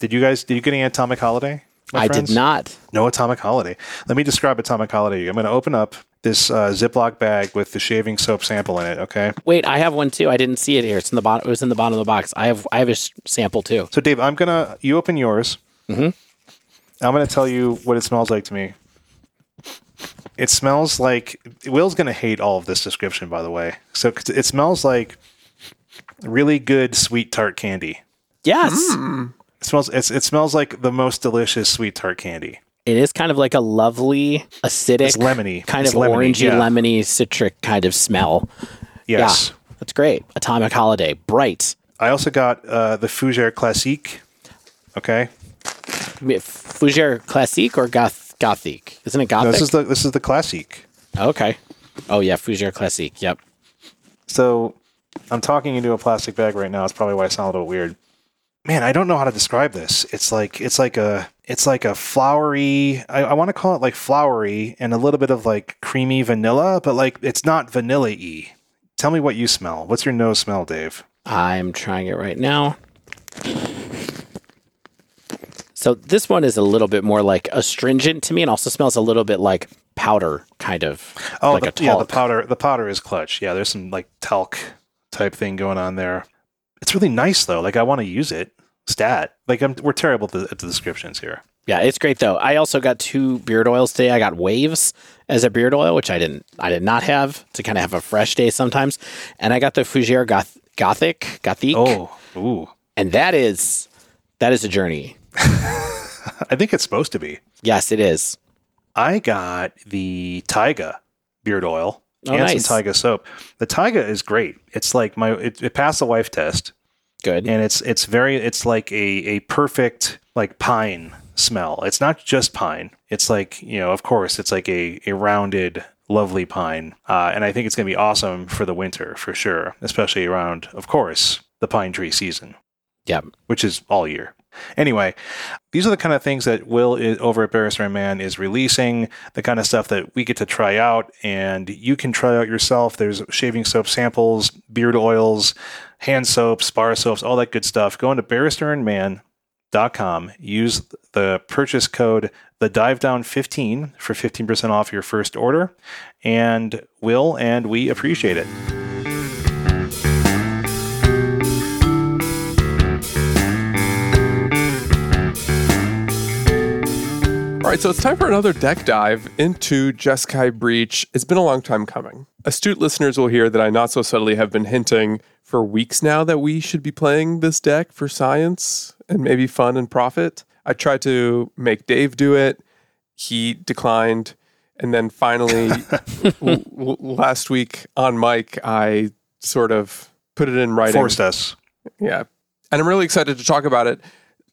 Did you guys did you get any Atomic Holiday? my I friends? did not. No Atomic Holiday. Let me describe Atomic Holiday. I'm going to open up this uh, Ziploc bag with the shaving soap sample in it. Okay. Wait, I have one too. I didn't see it here. It's in the bottom. It was in the bottom of the box. I have I have a s- sample too. So, Dave, I'm gonna you open yours. Mm-hmm. I'm gonna tell you what it smells like to me. It smells like Will's gonna hate all of this description, by the way. So it smells like really good sweet tart candy. Yes, It smells. It's, it smells like the most delicious sweet tart candy. it is kind of like a lovely acidic, It's lemony. kind It's of lemony, orangey, yeah. lemony, citric kind of smell. Yes. Yeah, that's great. Atomic Holiday, bright. I also got uh, the Fougere Classique. Okay. Fougere Classique or Goth Gothic? Isn't it Gothic? This is the this is the Classique. okay. Oh yeah, Fougere Classique. Yep. So I'm talking into a plastic bag right now. It's probably why I sound a little weird. Man, I don't know how to describe this. It's like it's like a it's like a flowery. I, I want to call it like flowery and a little bit of like creamy vanilla, but like it's not vanilla y. Tell me what you smell. What's your nose smell, Dave? I'm trying it right now. So this one is a little bit more like astringent to me, and also smells a little bit like powder, kind of. Oh, like the, yeah, the powder. The powder is clutch. Yeah, there's some like talc type thing going on there. It's really nice though. Like I want to use it. Stat. Like I'm, we're terrible at the, at the descriptions here. Yeah, it's great though. I also got two beard oils today. I got Waves as a beard oil, which I didn't, I did not have to kind of have a fresh day sometimes, and I got the Fougere Goth, Gothic, Gothic, Oh, ooh. and that is that is a journey. I think it's supposed to be. Yes, it is. I got the Taiga beard oil Oh, and nice. some Taiga soap. The Taiga is great. It's like my it, it passed the wife test, Good. and it's it's very it's like a a perfect like pine smell. It's not just pine. It's like you know, of course, it's like a a rounded, lovely pine, uh, and I think it's going to be awesome for the winter for sure, especially around, of course, the pine tree season Yep. which is all year. Anyway, these are the kind of things that Will is, over at Barrister and Mann is releasing, the kind of stuff that we get to try out, and you can try out yourself. There's shaving soap samples, beard oils, hand soaps, bar soaps, all that good stuff. Go into barristerandmann.com, use the purchase code the dive down 15 for 15% off your first order, and Will and we appreciate it. All right, so it's time for another deck dive into Jeskai Breach. It's been a long time coming. Astute listeners will hear that I not so subtly have been hinting for weeks now that we should be playing this deck for science and maybe fun and profit. I tried to make Dave do it. He declined. And then finally, l- l- last week on mic, I sort of put it in writing. Forced us. Yeah. And I'm really excited to talk about it.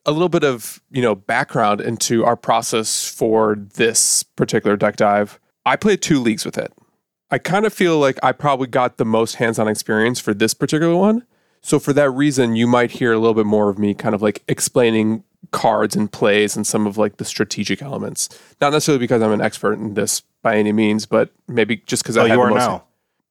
A little bit of, you know, background into our process for this particular deck dive. I played two leagues with it. I kind of feel like I probably got the most hands-on experience for this particular one. So for that reason, you might hear a little bit more of me kind of like explaining cards and plays and some of like the strategic elements. Not necessarily because I'm an expert in this by any means, but maybe just because Oh, I have you the are most now.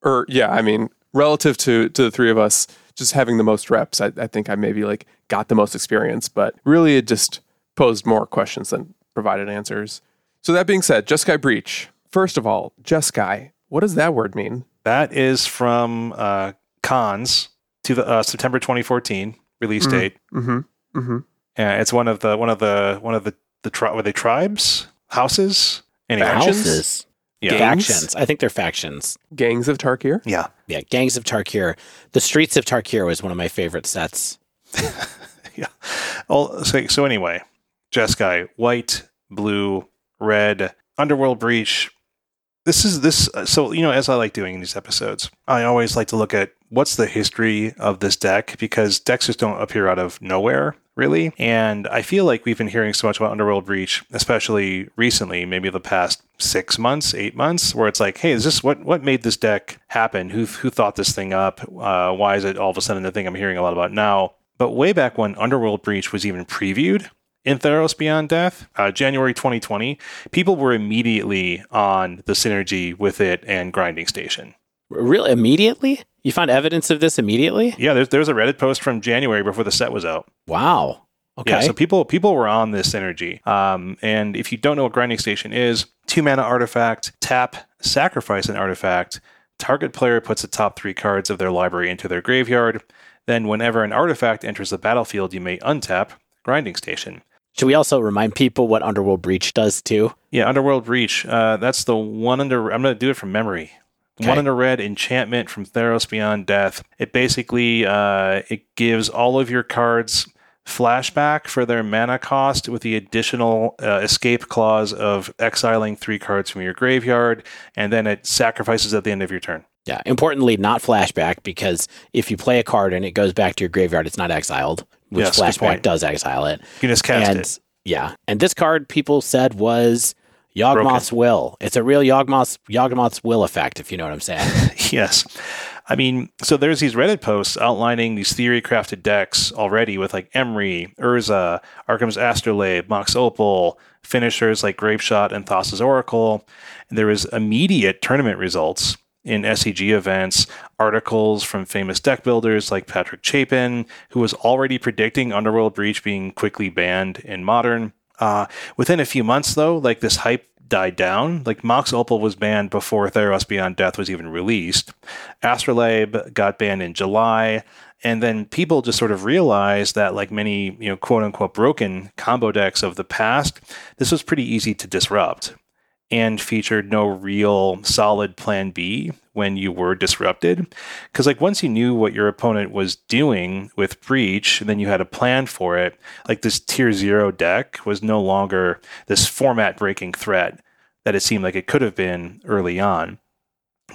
or yeah, I mean, relative to to the three of us, just having the most reps, I, I think I maybe like got the most experience, but really it just posed more questions than provided answers. So that being said, Jeskai Breach. First of all, Jeskai, what does that word mean? That is from uh, Khans to the uh, September 2014 release Mhm. date. Mm-hmm. Mm-hmm. Yeah, it's one of the one of the one of the the tri- were they tribes houses anyway. Factions? Houses. Yeah. Gangs? Factions. I think they're factions. Gangs of Tarkir. Yeah, Yeah, Gangs of Tarkir. The Streets of Tarkir was one of my favorite sets. yeah. Oh, so, so anyway, Jeskai, white, blue, red, Underworld Breach. This is this. Uh, so you know, as I like doing in these episodes, I always like to look at what's the history of this deck because decks just don't appear out of nowhere, really. And I feel like we've been hearing so much about Underworld Breach, especially recently, maybe the past six months, eight months, where it's like, hey, is this what what made this deck happen? Who who thought this thing up? Uh, why is it all of a sudden the thing I'm hearing a lot about now? But way back when Underworld Breach was even previewed in Theros Beyond Death, uh, January 2020, people were immediately on the synergy with it and Grinding Station. Really? Immediately? You found evidence of this immediately? Yeah, there's there's a Reddit post from January before the set was out. Wow. Okay. Yeah, so people people were on this synergy. Um, and if you don't know what Grinding Station is, two mana artifact, tap, sacrifice an artifact. Target player puts the top three cards of their library into their graveyard. Then, whenever an artifact enters the battlefield, you may untap Grinding Station. Should we also remind people what Underworld Breach does too? Yeah, Underworld Breach. Uh, that's the one under. I'm going to do it from memory. Okay. One under red enchantment from Theros Beyond Death. It basically uh, it gives all of your cards flashback for their mana cost with the additional uh, escape clause of exiling three cards from your graveyard, and then it sacrifices at the end of your turn. Yeah. Importantly, not flashback because if you play a card and it goes back to your graveyard, it's not exiled, which Yes, flashback does exile it. You just cast and it. yeah, and this card people said was Yawgmoth's Will. It's a real Yawgmoth's Yawgmoth's Will effect, if you know what I'm saying. yes. I mean, so there's these Reddit posts outlining these theory crafted decks already with like Emry, Urza, Arcum's Astrolabe, Mox Opal, finishers like Grapeshot and Thassa's Oracle. And there was immediate tournament results in SCG events, articles from famous deck builders like Patrick Chapin, who was already predicting Underworld Breach being quickly banned in Modern. Uh, within a few months, though, like this hype died down. Like Mox Opal was banned before Theros Beyond Death was even released. Astrolabe got banned in July. And then people just sort of realized that, like many, you know, quote unquote broken combo decks of the past, this was pretty easy to disrupt and featured no real solid plan B when you were disrupted. Because, like, once you knew what your opponent was doing with Breach, and then you had a plan for it, like, this tier zero deck was no longer this format breaking threat that it seemed like it could have been early on.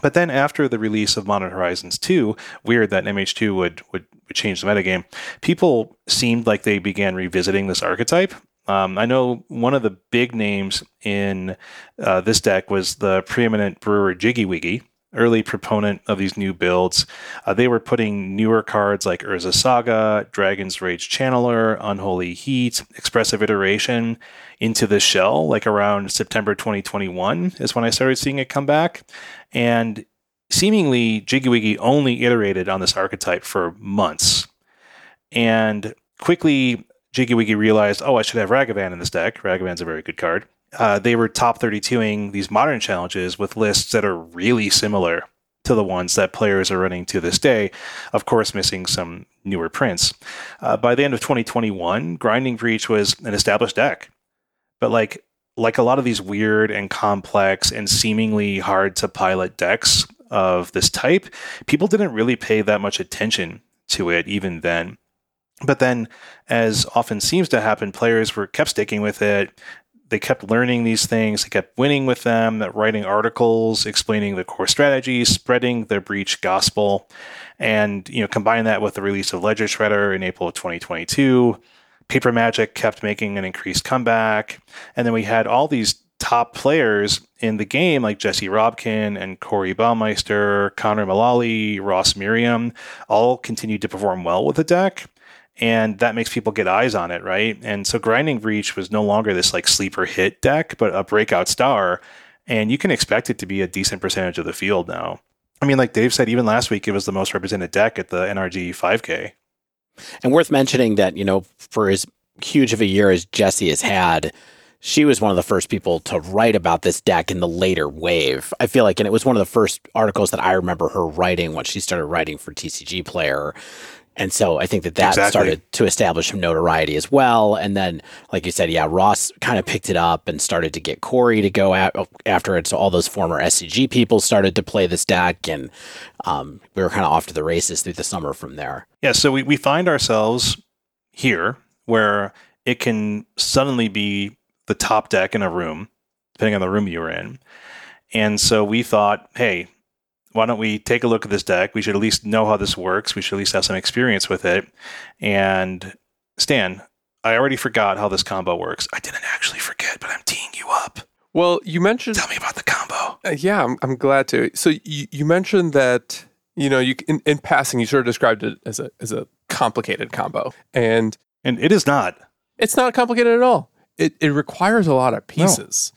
But then after the release of Modern Horizons 2, weird that MH2 would, would, would change the metagame, people seemed like they began revisiting this archetype. Um, I know one of the big names in uh, this deck was the preeminent brewer Jiggy Wiggy, early proponent of these new builds. Uh, they were putting newer cards like Urza Saga, Dragon's Rage Channeler, Unholy Heat, Expressive Iteration into the shell, like around September 2021 is when I started seeing it come back. And seemingly, Jiggy Wiggy only iterated on this archetype for months. And quickly, Jiggy Wiggy realized, oh, I should have Ragavan in this deck. Ragavan's a very good card. Uh, they were top 32ing these modern challenges with lists that are really similar to the ones that players are running to this day, of course, missing some newer prints. Uh, by the end of 2021, Grinding Breach was an established deck. But like like a lot of these weird and complex and seemingly hard to pilot decks of this type, people didn't really pay that much attention to it even then. But then, as often seems to happen, players were kept sticking with it. they kept learning these things, they kept winning with them, writing articles explaining the core strategies, spreading the breach gospel, and you know, combine that with the release of Ledger Shredder in April of 2022. Paper Magic kept making an increased comeback, and then we had all these top players in the game like Jesse Robkin and Corey Baumeister, Connor Mullally, Ross Merriam, all continued to perform well with the deck and that makes people get eyes on it, right? And so Grinding Breach was no longer this like sleeper hit deck, but a breakout star, and you can expect it to be a decent percentage of the field now. I mean, like Dave said, even last week it was the most represented deck at the NRG 5K. And worth mentioning that you know, for as huge of a year as Jesse has had, she was one of the first people to write about this deck in the later wave. I feel like, and it was one of the first articles that I remember her writing when she started writing for TCG Player. And so I think that that Exactly. started to establish some notoriety as well. And then, like you said, yeah, Ross kind of picked it up and started to get Corey to go at, after it. So all those former SCG people started to play this deck, and um, we were kind of off to the races through the summer from there. Yeah, so we, we find ourselves here where it can suddenly be the top deck in a room, depending on the room you were in. And so we thought, hey, why don't we take a look at this deck? We should at least know how this works. We should at least have some experience with it. And Stan, I already forgot how this combo works. I didn't actually forget, but I'm teeing you up. Well, you mentioned Tell me about the combo. Uh, yeah, I'm, I'm glad to. So you, you mentioned that you know you in, in passing you sort of described it as a as a complicated combo, and And it is not. it's not complicated at all. It it requires a lot of pieces,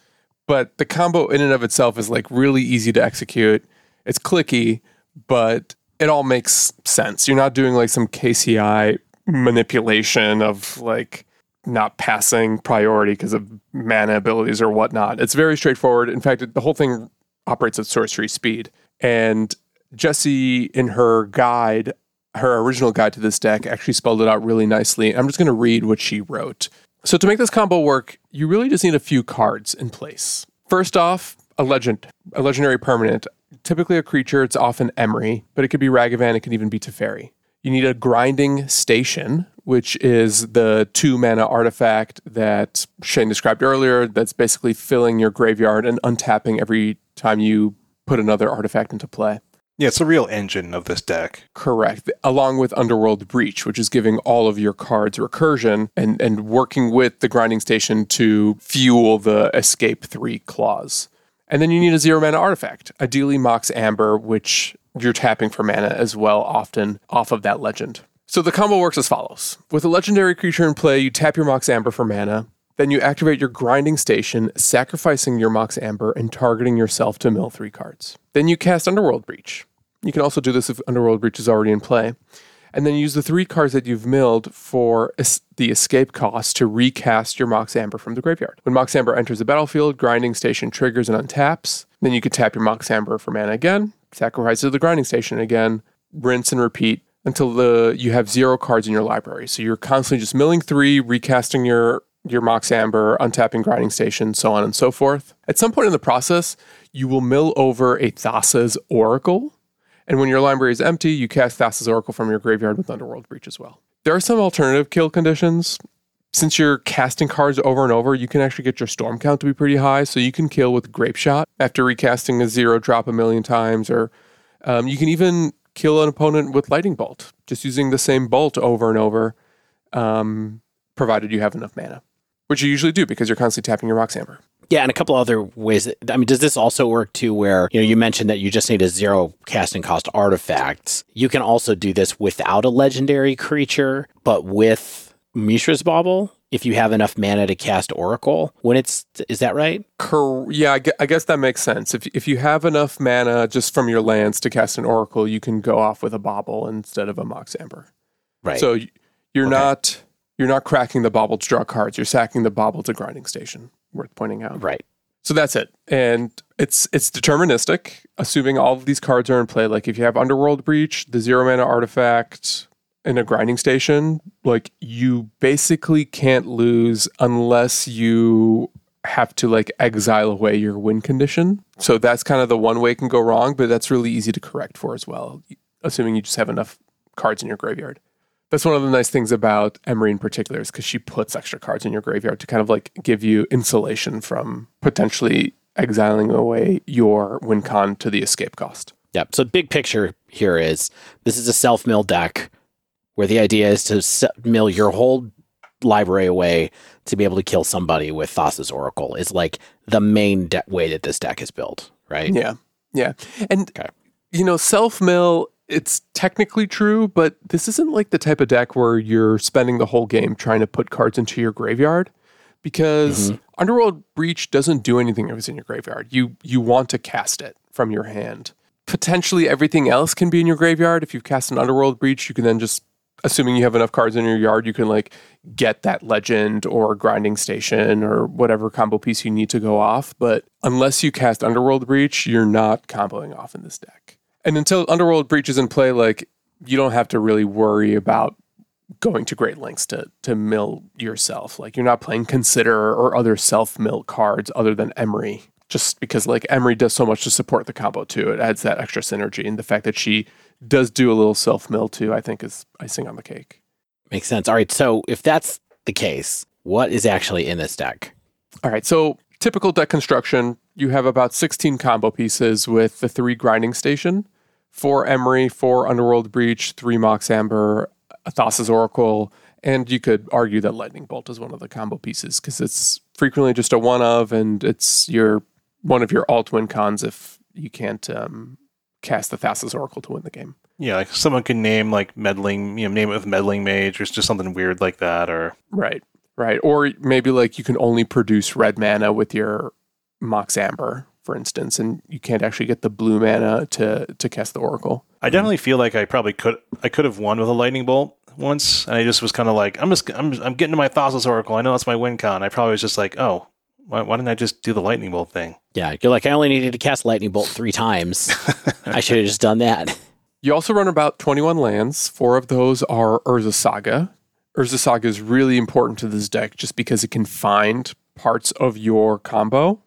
but the combo in and of itself is like really easy to execute. It's clicky, but it all makes sense. You're not doing like some KCI manipulation of like not passing priority because of mana abilities or whatnot. It's very straightforward. In fact, the whole thing operates at sorcery speed. And Jesse, in her guide, her original guide to this deck, actually spelled it out really nicely. I'm just going to read what she wrote. So, to make this combo work, you really just need a few cards in place. First off, a legend, a legendary permanent. Typically a creature, it's often Emry, but it could be Ragavan, it could even be Teferi. You need a grinding station, which is the two mana artifact that Shane described earlier, that's basically filling your graveyard and untapping every time you put another artifact into play. Yeah, it's the real engine of this deck. Correct. Along with Underworld Breach, which is giving all of your cards recursion and, and working with the grinding station to fuel the escape three clause. And then you need a zero mana artifact, ideally Mox Amber, which you're tapping for mana as well, often off of that legend. So the combo works as follows. With a legendary creature in play, you tap your Mox Amber for mana. Then you activate your grinding station, sacrificing your Mox Amber and targeting yourself to mill three cards. Then you cast Underworld Breach. You can also do this if Underworld Breach is already in play. And then use the three cards that you've milled for es- the escape cost to recast your Mox Amber from the graveyard. When Mox Amber enters the battlefield, Grinding Station triggers and untaps. Then you can tap your Mox Amber for mana again, sacrifice to the Grinding Station again, rinse and repeat until the you have zero cards in your library. So you're constantly just milling three, recasting your your Mox Amber, untapping Grinding Station, so on and so forth. At some point in the process, you will mill over a Thassa's Oracle, and when your library is empty, you cast Thassa's Oracle from your graveyard with Underworld Breach as well. There are some alternative kill conditions. Since you're casting cards over and over, you can actually get your storm count to be pretty high. So you can kill with Grapeshot after recasting a zero drop a million times, or um, you can even kill an opponent with Lightning Bolt, just using the same bolt over and over, um, provided you have enough mana, which you usually do because you're constantly tapping your Mox Amber. Yeah, and a couple other ways. That, I mean, does this also work too? Where you know you mentioned that you just need a zero casting cost artifact. You can also do this without a legendary creature, but with Mishra's Bauble. If you have enough mana to cast Oracle, when it's is that right? Cor- yeah, I guess that makes sense. If if you have enough mana just from your lands to cast an Oracle, you can go off with a Bauble instead of a Mox Amber. Right. So you're Okay. not you're not cracking the Bauble to draw cards. You're sacking the Bauble to grinding station. Worth pointing out. right. So that's it, and it's it's deterministic, assuming all of these cards are in play. Like if you have Underworld Breach, the zero mana artifact, and a grinding station, like you basically can't lose unless you have to like exile away your win condition. So that's kind of the one way it can go wrong, but that's really easy to correct for as well, assuming you just have enough cards in your graveyard. That's one of the nice things about Emry in particular is because she puts extra cards in your graveyard to kind of like give you insulation from potentially exiling away your win con to the escape cost. Yeah. So big picture here is this is a self mill deck where the idea is to mill your whole library away to be able to kill somebody with Thassa's Oracle. Is like the main de- way that this deck is built, right? Yeah. Yeah. And, Okay. you know, self mill, it's technically true, but this isn't like the type of deck where you're spending the whole game trying to put cards into your graveyard because mm-hmm. Underworld Breach doesn't do anything if it's in your graveyard. You you want to cast it from your hand. Potentially everything else can be in your graveyard. If you've cast an Underworld Breach, you can then just assuming you have enough cards in your yard, you can like get that legend or grinding station or whatever combo piece you need to go off. But unless you cast Underworld Breach, you're not comboing off in this deck. And until Underworld Breach is in play, like you don't have to really worry about going to great lengths to to mill yourself. Like you're not playing Consider or other self mill cards other than Emry. Just because like Emry does so much to support the combo too. It adds that extra synergy. And the fact that she does do a little self mill too, I think is icing on the cake. Makes sense. All right. So if that's the case, what is actually in this deck? All right, so typical deck construction, you have about 16 combo pieces with the three grinding station, four Emry, four Underworld Breach, three Mox Amber, a Thassa's Oracle, and you could argue that Lightning Bolt is one of the combo pieces because it's frequently just a one of, and it's your one of your alt win cons if you can't um, cast the Thassa's Oracle to win the game. Yeah, like someone can name like meddling, you know, name it with meddling mage or just something weird like that, or Right, right. Or maybe like you can only produce red mana with your Mox Amber, for instance, and you can't actually get the blue mana to to cast the Oracle. I definitely feel like I probably could I could have won with a lightning bolt once, and I just was kind of like I'm just I'm I'm getting to my Thassa's Oracle. I know that's my win con. I probably was just like, oh, why, why didn't I just do the lightning bolt thing? Yeah, you're like, I only needed to cast Lightning Bolt three times. I should have just done that. You also run about 21 lands. Four of those are Urza Saga. Urza Saga is really important to this deck just because it can find parts of your combo.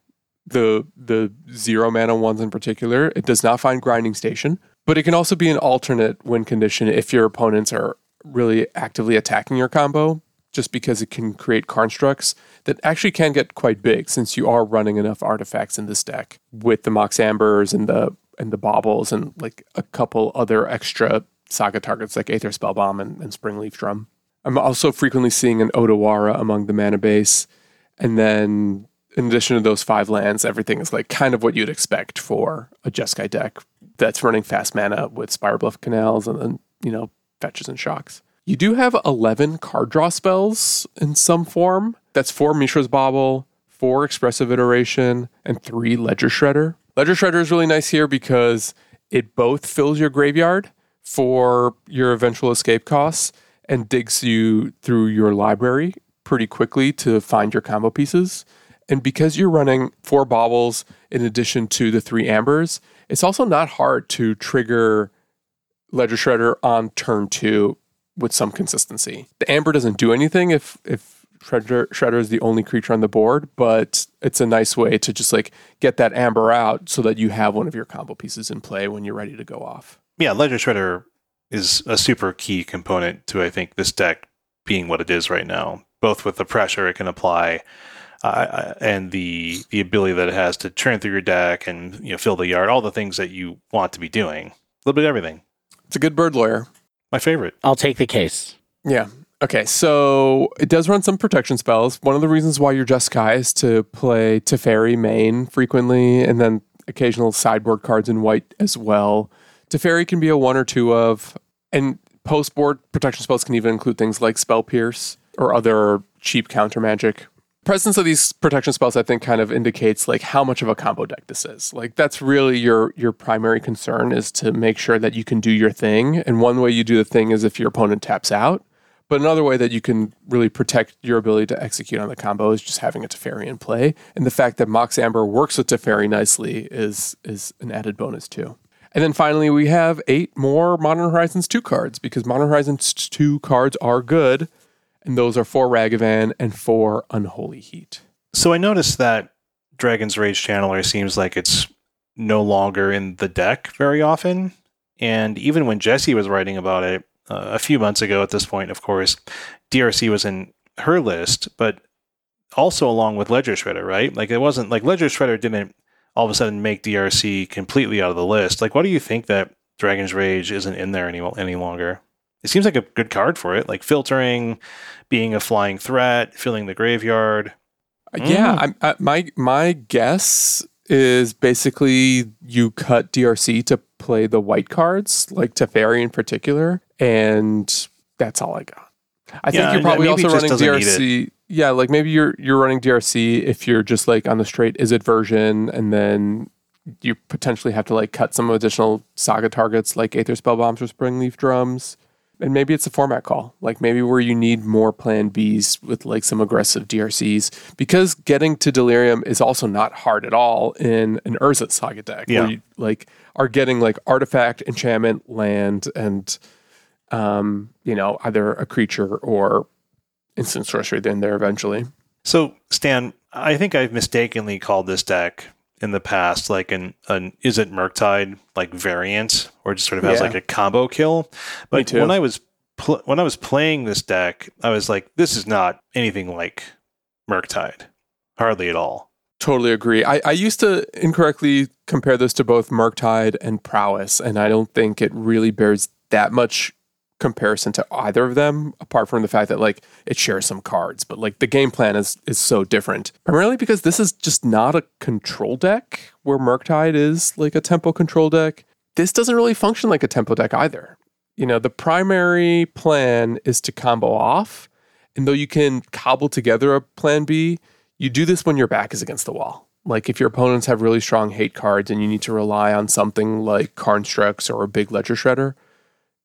The the zero mana ones in particular, it does not find Grinding Station, but it can also be an alternate win condition if your opponents are really actively attacking your combo, just because it can create constructs that actually can get quite big since you are running enough artifacts in this deck with the Mox Ambers and the and the baubles and like a couple other extra saga targets like Aether Spellbomb and, and Springleaf Drum. I'm also frequently seeing an Otawara among the mana base. And then in addition to those five lands, everything is like kind of what you'd expect for a Jeskai deck that's running fast mana with Spirebluff Canals and then, you know, fetches and shocks. You do have 11 card draw spells in some form. That's four Mishra's Bauble, four Expressive Iteration, and three Ledger Shredder. Ledger Shredder is really nice here because it both fills your graveyard for your eventual escape costs and digs you through your library pretty quickly to find your combo pieces. And because you're running four baubles in addition to the three ambers, it's also not hard to trigger Ledger Shredder on turn two with some consistency. The amber doesn't do anything if if Shredder, Shredder is the only creature on the board, but it's a nice way to just like get that amber out so that you have one of your combo pieces in play when you're ready to go off. Yeah, Ledger Shredder is a super key component to I think this deck being what it is right now, both with the pressure it can apply uh, and the the ability that it has to churn through your deck and you know fill the yard, all the things that you want to be doing, a little bit of everything. It's a good bird lawyer. My favorite. I'll take the case. Yeah. Okay, so it does run some protection spells. One of the reasons why you're Jeskai is to play Teferi main frequently, and then occasional sideboard cards in white as well. Teferi can be a one or two of, and post board protection spells can even include things like Spell Pierce or other cheap counter magic. Presence of these protection spells, I think, kind of indicates like how much of a combo deck this is. Like that's really your your primary concern is to make sure that you can do your thing. And one way you do the thing is if your opponent taps out. But another way that you can really protect your ability to execute on the combo is just having a Teferi in play. And the fact that Mox Amber works with Teferi nicely is is an added bonus too. And then finally, we have eight more Modern Horizons 2 cards because Modern Horizons 2 cards are good. And those are four Ragavan and for Unholy Heat. So I noticed that Dragon's Rage Channeler seems like it's no longer in the deck very often. And even when Jesse was writing about it, uh, a few months ago at this point, of course, DRC was in her list, but also along with Ledger Shredder, right? Like it wasn't like Ledger Shredder didn't all of a sudden make DRC completely out of the list. Like, why do you think that Dragon's Rage isn't in there any any longer? It seems like a good card for it, like filtering, being a flying threat, filling the graveyard. Uh, yeah, mm. I, I, uh, my my guess is basically you cut DRC to play the white cards, like Teferi in particular, and that's all I got. I Yeah, think you're probably also running DRC. Yeah, like maybe you're you're running DRC if you're just like on the straight Izzet version, and then you potentially have to like cut some additional saga targets like Aether Spellbombs or Springleaf Drums. And maybe it's a format call, like maybe where you need more plan Bs with like some aggressive DRCs, because getting to Delirium is also not hard at all in an Urza Saga deck, Yeah. where you like are getting like artifact, enchantment, land, and um, you know either a creature or instant sorcery in there eventually. So, Stan, I think I've mistakenly called this deck in the past like an, an Izzet Murktide like variant, or just sort of has Yeah. like a combo kill. But when I was pl- when I was playing this deck, I was like, this is not anything like Murktide, hardly at all. Totally agree. I, I used to incorrectly compare this to both Murktide and Prowess, and I don't think it really bears that much comparison to either of them, apart from the fact that like it shares some cards, but like the game plan is is so different. Primarily because this is just not a control deck where Murktide is like a tempo control deck. This doesn't really function like a tempo deck either. You know, the primary plan is to combo off, and though you can cobble together a plan B, you do this when your back is against the wall. Like if your opponents have really strong hate cards and you need to rely on something like Karnstructs or a big Ledger Shredder.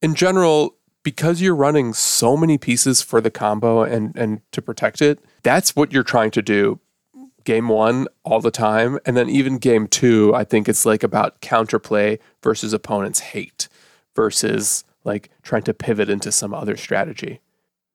In general, because you're running so many pieces for the combo and and to protect it, that's what you're trying to do. Game one all the time, and then even game two, I think it's like about counterplay versus opponent's hate versus like trying to pivot into some other strategy.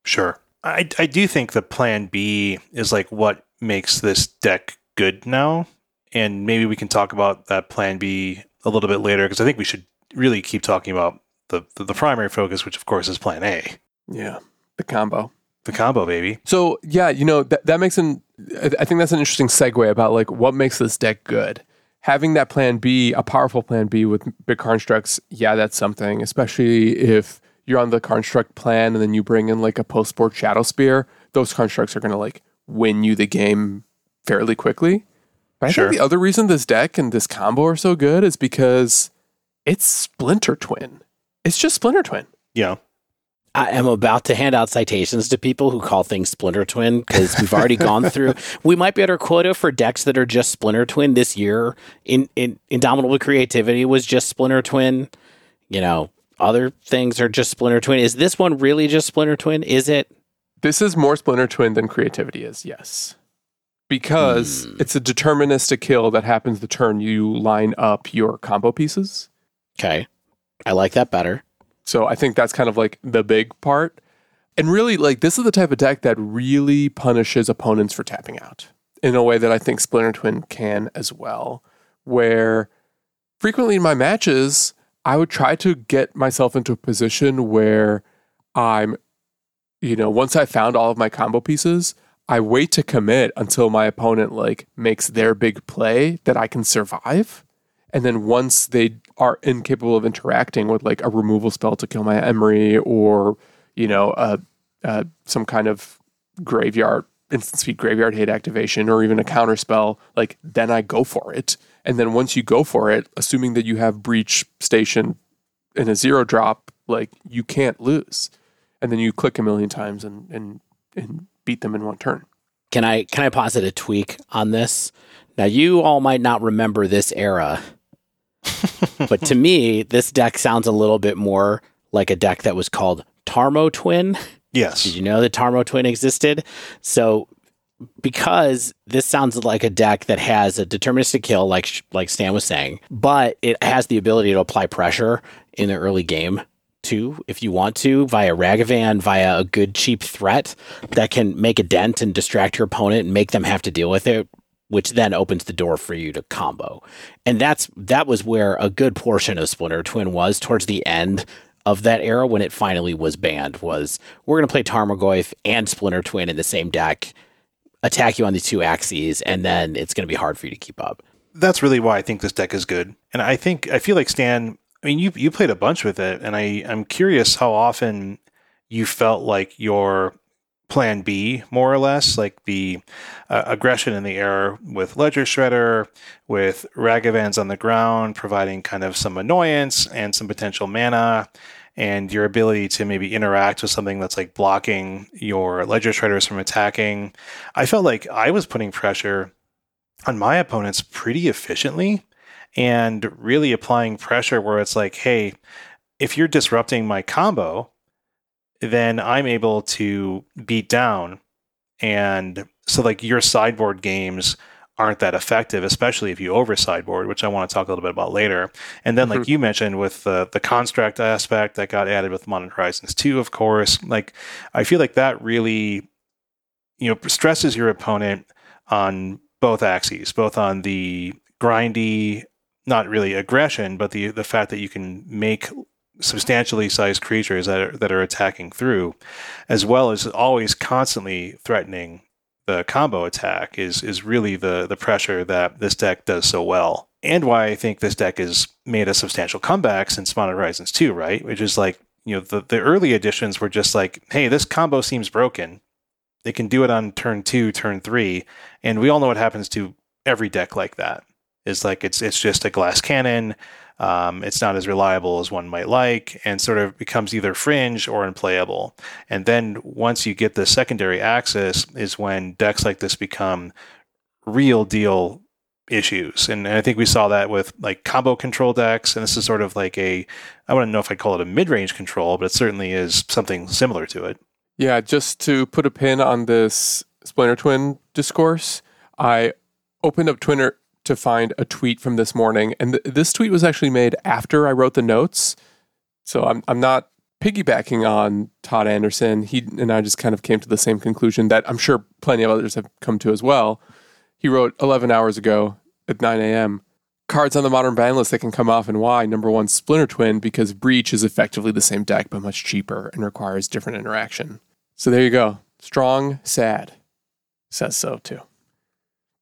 Sure. I, I do think the plan B is like what makes this deck good now. And maybe we can talk about that plan B a little bit later because I think we should really keep talking about the, the, the primary focus, which of course is plan A, Yeah, the combo. the combo, baby. So yeah, you know that that makes an. I think that's an interesting segue about like what makes this deck good. Having that plan B, a powerful plan B with big constructs, yeah, that's something. Especially if you're on the construct plan and then you bring in like a post board Shadowspear, those constructs are gonna like win you the game fairly quickly. But I Sure. think the other reason this deck and this combo are so good is because it's Splinter Twin. It's just Splinter Twin. Yeah. I am about to hand out citations to people who call things Splinter Twin because we've already gone through. We might be at our quota for decks that are just Splinter Twin this year. In, in Indomitable Creativity was just Splinter Twin. You know, other things are just Splinter Twin. Is this one really just Splinter Twin? Is it? This is more Splinter Twin than creativity is, yes. Because Hmm. it's a deterministic kill that happens the turn you line up your combo pieces. Okay. I like that better. So I think that's kind of like the big part. And really, like, this is the type of deck that really punishes opponents for tapping out in a way that I think Splinter Twin can as well. Where frequently in my matches, I would try to get myself into a position where I'm, you know, once I found all of my combo pieces, I wait to commit until my opponent like makes their big play that I can survive. And then once they are incapable of interacting with like a removal spell to kill my Emry or, you know, uh, uh, some kind of graveyard, instant speed graveyard hate activation or even a counter spell, like then I go for it. And then once you go for it, assuming that you have breach station in a zero drop, like you can't lose. And then you click a million times and, and, and beat them in one turn. Can I can I posit a tweak on this? Now you all might not remember this era, but to me, this deck sounds a little bit more like a deck that was called Tarmo Twin. Yes. Did you know that Tarmo Twin existed? So because this sounds like a deck that has a deterministic kill, like like Stan was saying, but it has the ability to apply pressure in the early game too, if you want to, via Ragavan, via a good cheap threat that can make a dent and distract your opponent and make them have to deal with it, which then opens the door for you to combo. And that's that was where a good portion of Splinter Twin was towards the end of that era when it finally was banned was we're going to play Tarmogoyf and Splinter Twin in the same deck, attack you on these two axes, and then it's going to be hard for you to keep up. That's really why I think this deck is good. And I think I feel like Stan, I mean you you played a bunch with it and I I'm curious how often you felt like your plan B, more or less, like the uh, aggression in the air with Ledger Shredder, with Ragavans on the ground, providing kind of some annoyance and some potential mana, and your ability to maybe interact with something that's like blocking your Ledger Shredders from attacking. I felt like I was putting pressure on my opponents pretty efficiently and really applying pressure where it's like, hey, if you're disrupting my combo, then I'm able to beat down. And so, like, your sideboard games aren't that effective, especially if you over sideboard, which I want to talk a little bit about later. And then, like mm-hmm. you mentioned, with the the construct aspect that got added with Modern Horizons 2, of course, like, I feel like that really, you know, stresses your opponent on both axes, both on the grindy, not really aggression, but the the fact that you can make substantially sized creatures that are, that are attacking through, as well as always constantly threatening the combo attack is is really the the pressure that this deck does so well. And why I think this deck has made a substantial comeback since Modern Horizons 2, right? Which is like, you know, the, the early editions were just like, hey, this combo seems broken. They can do it on turn two, turn three. And we all know what happens to every deck like that. It's like it's it's just a glass cannon um, it's not as reliable as one might like and sort of becomes either fringe or unplayable. And then once you get the secondary access is when decks like this become real deal issues. And, I think we saw that with like combo control decks. And this is sort of like a, I wouldn't know if I'd call it a mid range control, but it certainly is something similar to it. Yeah, just to put a pin on this Splinter Twin discourse, I opened up Twitter to find a tweet from this morning, and th- this tweet was actually made after I wrote the notes. So I'm I'm not piggybacking on Todd Anderson. He and I just kind of came to the same conclusion that I'm sure plenty of others have come to as well. He wrote 11 hours ago at 9 a.m. Cards on the modern ban list that can come off and why. Number one, Splinter Twin, because Breach is effectively the same deck but much cheaper and requires different interaction. So there you go. Strong, sad. Says so too.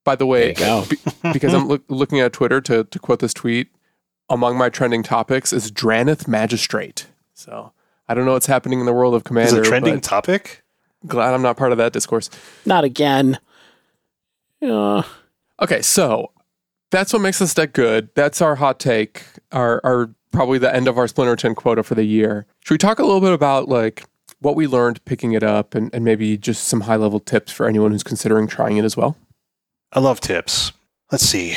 By the way, be, because I'm look, looking at Twitter to, to quote this tweet, among my trending topics is Drannith Magistrate. So I don't know what's happening in the world of Commander. Is a trending topic? Glad I'm not part of that discourse. Not again. Yeah. Okay, so that's what makes this deck good. That's our hot take. Our our probably the end of our Splinter Twin quota for the year. Should we talk a little bit about like what we learned picking it up and, and maybe just some high level tips for anyone who's considering trying it as well? I love tips. Let's see.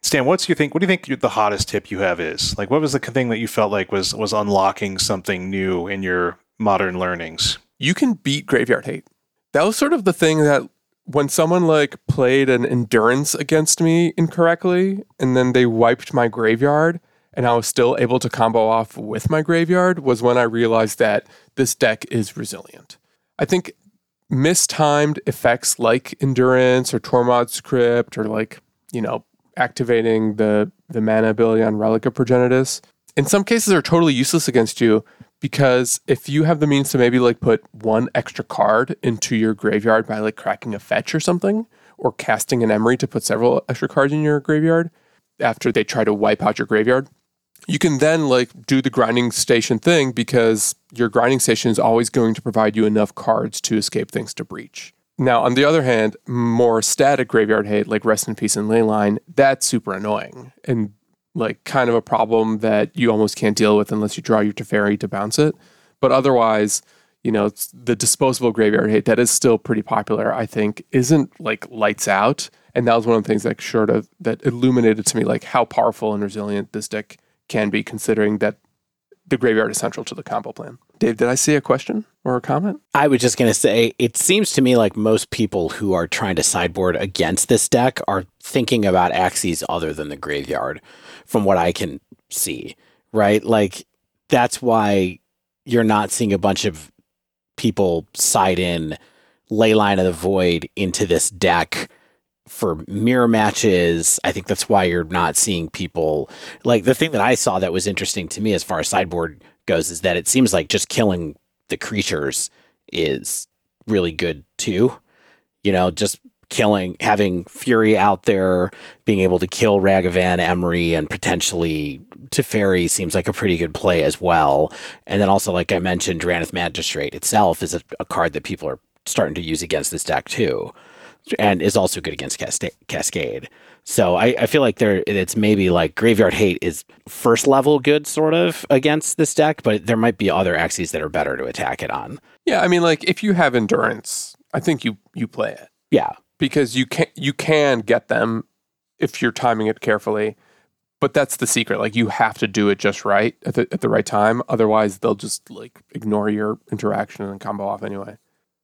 Stan, what's you think? What do you think the hottest tip you have is? Like, what was the thing that you felt like was was unlocking something new in your modern learnings? You can beat graveyard hate. That was sort of the thing that when someone like played an endurance against me incorrectly, and then they wiped my graveyard, and I was still able to combo off with my graveyard, was when I realized that this deck is resilient. I think mistimed effects like endurance or Tormod's Crypt or like, you know, activating the the mana ability on Relic of Progenitus, in some cases are totally useless against you because if you have the means to maybe like put one extra card into your graveyard by like cracking a fetch or something, or casting an Emry to put several extra cards in your graveyard after they try to wipe out your graveyard, you can then like do the grinding station thing because your grinding station is always going to provide you enough cards to escape things to breach. Now, on the other hand, more static graveyard hate like Rest in Peace and Leyline, that's super annoying and like kind of a problem that you almost can't deal with unless you draw your Teferi to bounce it. But otherwise, you know, the disposable graveyard hate that is still pretty popular, I think, isn't like lights out. And that was one of the things that sort of that illuminated to me like how powerful and resilient this deck can be, considering that the graveyard is central to the combo plan. Dave, did I see a question or a comment? I was just going to say, it seems to me like most people who are trying to sideboard against this deck are thinking about axes other than the graveyard, from what I can see, right? Like, that's why you're not seeing a bunch of people side in Leyline of the Void into this deck for mirror matches. I think that's why you're not seeing people like the thing that I saw that was interesting to me as far as sideboard goes is that it seems like just killing the creatures is really good too. You know, just killing, having Fury out there, being able to kill Ragavan, Emry, and potentially Teferi seems like a pretty good play as well. And then also, like I mentioned, Drannith Magistrate itself is a, a card that people are starting to use against this deck too, and is also good against Cascade. So I, I feel like there it's maybe like Graveyard Hate is first level good sort of against this deck, but there might be other axes that are better to attack it on. Yeah, I mean, like if you have endurance, I think you you play it. Yeah, because you can you can get them if you're timing it carefully. But that's the secret. Like you have to do it just right at the at the right time. Otherwise, they'll just like ignore your interaction and combo off anyway.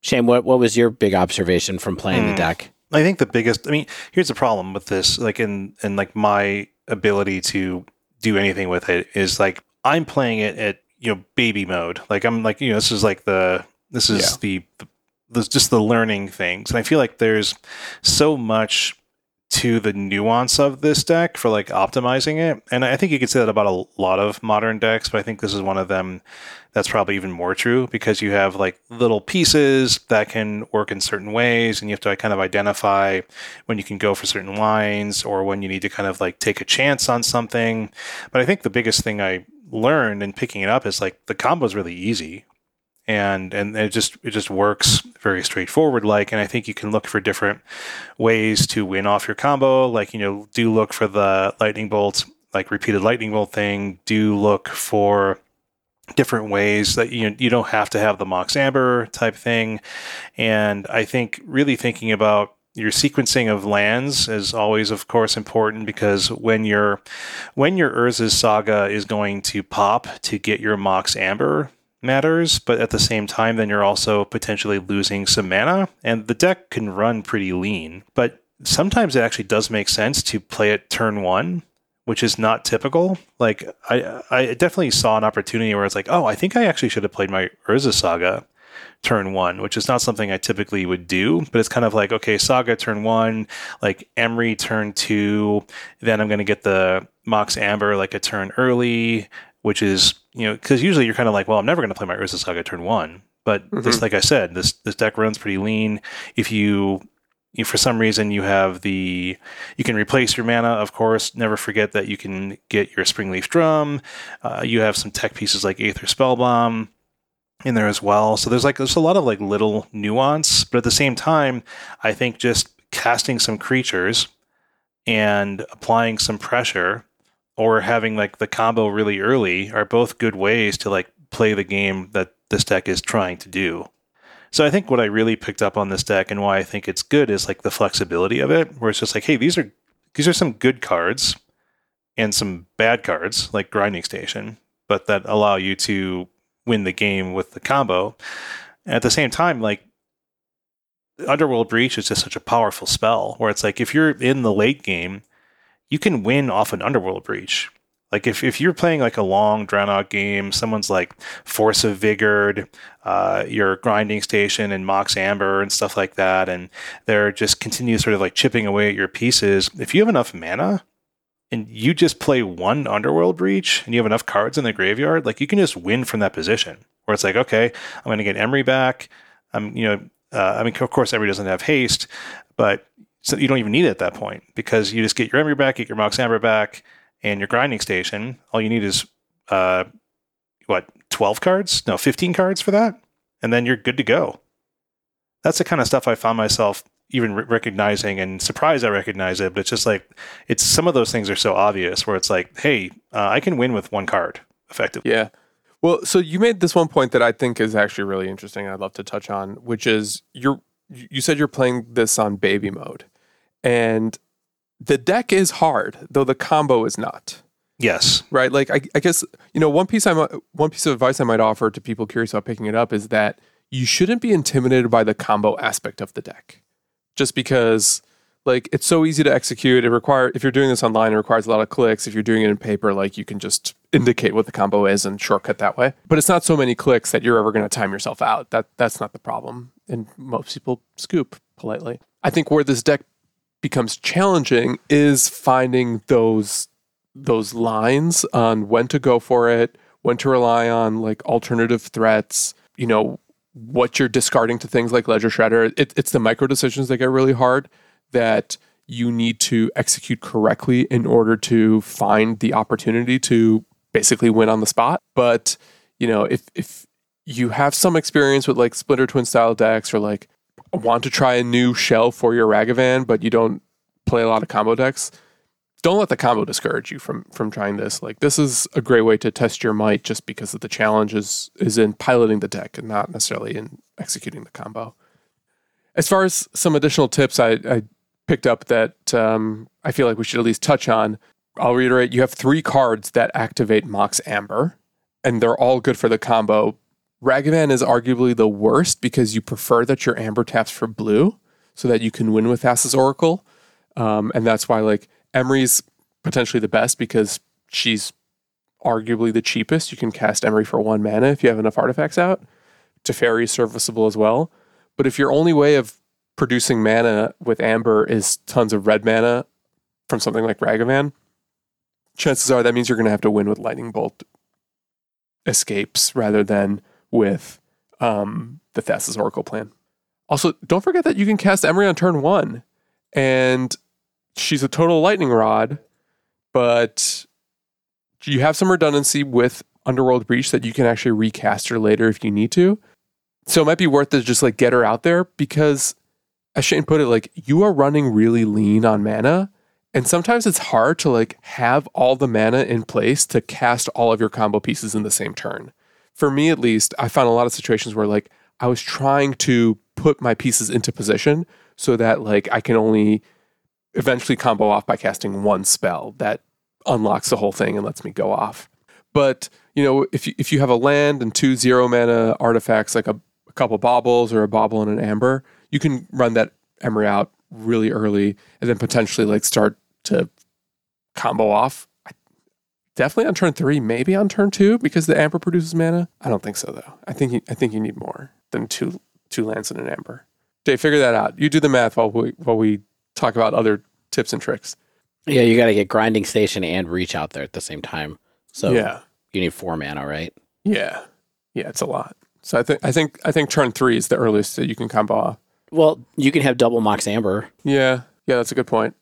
Shane, what what was your big observation from playing mm. the hmm. deck? I think the biggest. I mean, here's the problem with this. Like in in like my ability to do anything with it is like I'm playing it at you know baby mode. Like I'm like you know this is like the this is yeah. the, the the just the learning things. And I feel like there's so much to the nuance of this deck for like optimizing it. And I think you could say that about a lot of modern decks, but I think this is one of them that's probably even more true because you have like little pieces that can work in certain ways and you have to kind of identify when you can go for certain lines or when you need to kind of like take a chance on something. But I think the biggest thing I learned in picking it up is like the combo is really easy and and it just it just works very straightforward like and i think you can look for different ways to win off your combo like you know do look for the lightning bolt like repeated lightning bolt thing do look for different ways that you you don't have to have the mox amber type thing and i think really thinking about your sequencing of lands is always of course important because when your when your Urza's saga is going to pop to get your mox amber matters, but at the same time, then you're also potentially losing some mana, and the deck can run pretty lean. But sometimes it actually does make sense to play it turn one, which is not typical. Like I, I definitely saw an opportunity where it's like, oh, I think I actually should have played my Urza Saga turn one, which is not something I typically would do, but it's kind of like, okay, Saga turn one, like Emry turn two, then I'm going to get the Mox Amber like a turn early, which is you know because usually you're kind of like, well, I'm never going to play my Urza Saga turn one, but mm-hmm. this, like I said, this this deck runs pretty lean. If you if for some reason you have the you can replace your mana of course. Never forget that you can get your springleaf drum. Uh, you have some tech pieces like aether spellbomb in there as well. So there's like there's a lot of like little nuance. But at the same time i think just casting some creatures and applying some pressure or having like the combo really early are both good ways to like play the game that this deck is trying to do. So I think what I really picked up on this deck and why I think it's good is like the flexibility of it, where it's just like, hey, these are these are some good cards and some bad cards like Grinding Station, but that allow you to win the game with the combo. And at the same time, like Underworld Breach is just such a powerful spell where it's like if you're in the late game you can win off an underworld breach. Like if, if you're playing like a long drawn out game, someone's like Force of Vigor, uh, your grinding station and Mox Amber and stuff like that, and they're just continue sort of like chipping away at your pieces. If you have enough mana and you just play one underworld breach and you have enough cards in the graveyard, like you can just win from that position. Where it's like, okay, I'm going to get Emry back. I'm, you know, uh, I mean, of course, Emry doesn't have haste, but so you don't even need it at that point because you just get your Emry back, get your Mox Amber back, and your grinding station. All you need is uh, what twelve cards? No, fifteen cards for that, and then you're good to go. That's the kind of stuff I found myself even re- recognizing and surprised I recognize it. But it's just like it's some of those things are so obvious where it's like, hey, uh, I can win with one card effectively. Yeah. Well, so you made this one point that I think is actually really interesting. I'd love to touch on, which is you're you said you're playing this on baby mode. And the deck is hard, though the combo is not. Yes. Right. Like I, I guess you know one piece I one piece of advice I might offer to people curious about picking it up is that you shouldn't be intimidated by the combo aspect of the deck, just because like it's so easy to execute. It require if you're doing this online, it requires a lot of clicks. If you're doing it in paper, like you can just indicate what the combo is and shortcut that way. But it's not so many clicks that you're ever going to time yourself out. That that's not the problem, and most people scoop politely. I think where this deck becomes challenging is finding those those lines on when to go for it, when to rely on like alternative threats, you know, what you're discarding to things like Ledger Shredder. It, it's the micro decisions that get really hard that you need to execute correctly in order to find the opportunity to basically win on the spot. But, you know, if, if you have some experience with like Splinter Twin style decks or like want to try a new shell for your Ragavan, but you don't play a lot of combo decks, don't let the combo discourage you from from trying this. Like this is a great way to test your might just because of the challenge is, is in piloting the deck and not necessarily in executing the combo. As far as some additional tips I, I picked up that um, I feel like we should at least touch on, I'll reiterate you have three cards that activate Mox Amber, and they're all good for the combo. Ragavan is arguably the worst because you prefer that your Amber taps for blue so that you can win with Thassa's Oracle. Um, and that's why like Emry's potentially the best because she's arguably the cheapest. You can cast Emry for one mana if you have enough artifacts out. Teferi is serviceable as well. But if your only way of producing mana with Amber is tons of red mana from something like Ragavan, chances are that means you're going to have to win with Lightning Bolt escapes rather than with um, the Thassa's Oracle plan. Also, don't forget that you can cast Emry on turn one, and she's a total lightning rod, but you have some redundancy with Underworld Breach that you can actually recast her later if you need to. So it might be worth it just like get her out there because, as Shane put it, like you are running really lean on mana, and sometimes it's hard to like have all the mana in place to cast all of your combo pieces in the same turn. For me, at least, I found a lot of situations where like I was trying to put my pieces into position so that like I can only eventually combo off by casting one spell that unlocks the whole thing and lets me go off. But you know, if you, if you have a land and two zero mana artifacts like a, a couple baubles or a bauble and an amber, you can run that Emry out really early and then potentially like start to combo off. Definitely on turn three, maybe on turn two because the amber produces mana. I don't think so though. I think you, I think you need more than two two lands and an amber. Dave, figure that out. You do the math while we while we talk about other tips and tricks. Yeah, you got to get grinding station and Breach out there at the same time. So yeah, you need four mana, right? Yeah, yeah, it's a lot. So I think I think I think turn three is the earliest that you can combo off. Well, you can have double Mox Amber. Yeah, yeah, that's a good point.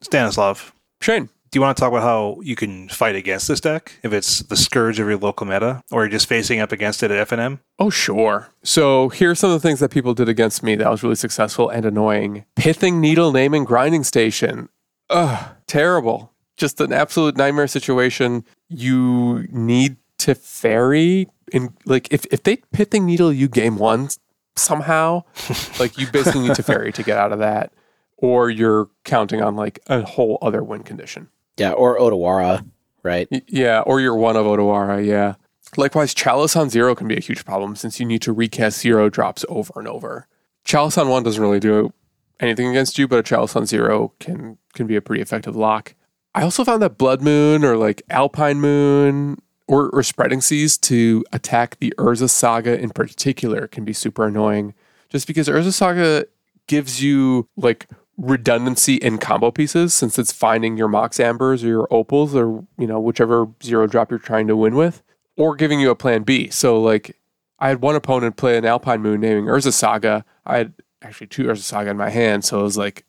Stanislav, Shane, do you want to talk about how you can fight against this deck if it's the scourge of your local meta, or you're just facing up against it at FNM? Oh, sure. So here's some of the things that people did against me that was really successful and annoying. Pithing needle naming grinding station. Ugh, terrible. Just an absolute nightmare situation. You need Teferi in like if, if they pithing needle you game one somehow, like you basically need Teferi to get out of that. Or you're counting on like a whole other win condition. Yeah, or Otawara, right? Yeah, or you're one of Otawara, yeah. Likewise, Chalice on zero can be a huge problem since you need to recast zero drops over and over. Chalice on one doesn't really do anything against you, but a Chalice on zero can can be a pretty effective lock. I also found that Blood Moon or like Alpine Moon or, or Spreading Seas to attack the Urza Saga in particular can be super annoying. Just because Urza Saga gives you like redundancy in combo pieces since it's finding your Mox Ambers or your Opals or, you know, whichever zero drop you're trying to win with, or giving you a plan B. So, like, I had one opponent play an Alpine Moon naming Urza Saga. I had actually two Urza Saga in my hand. So it was like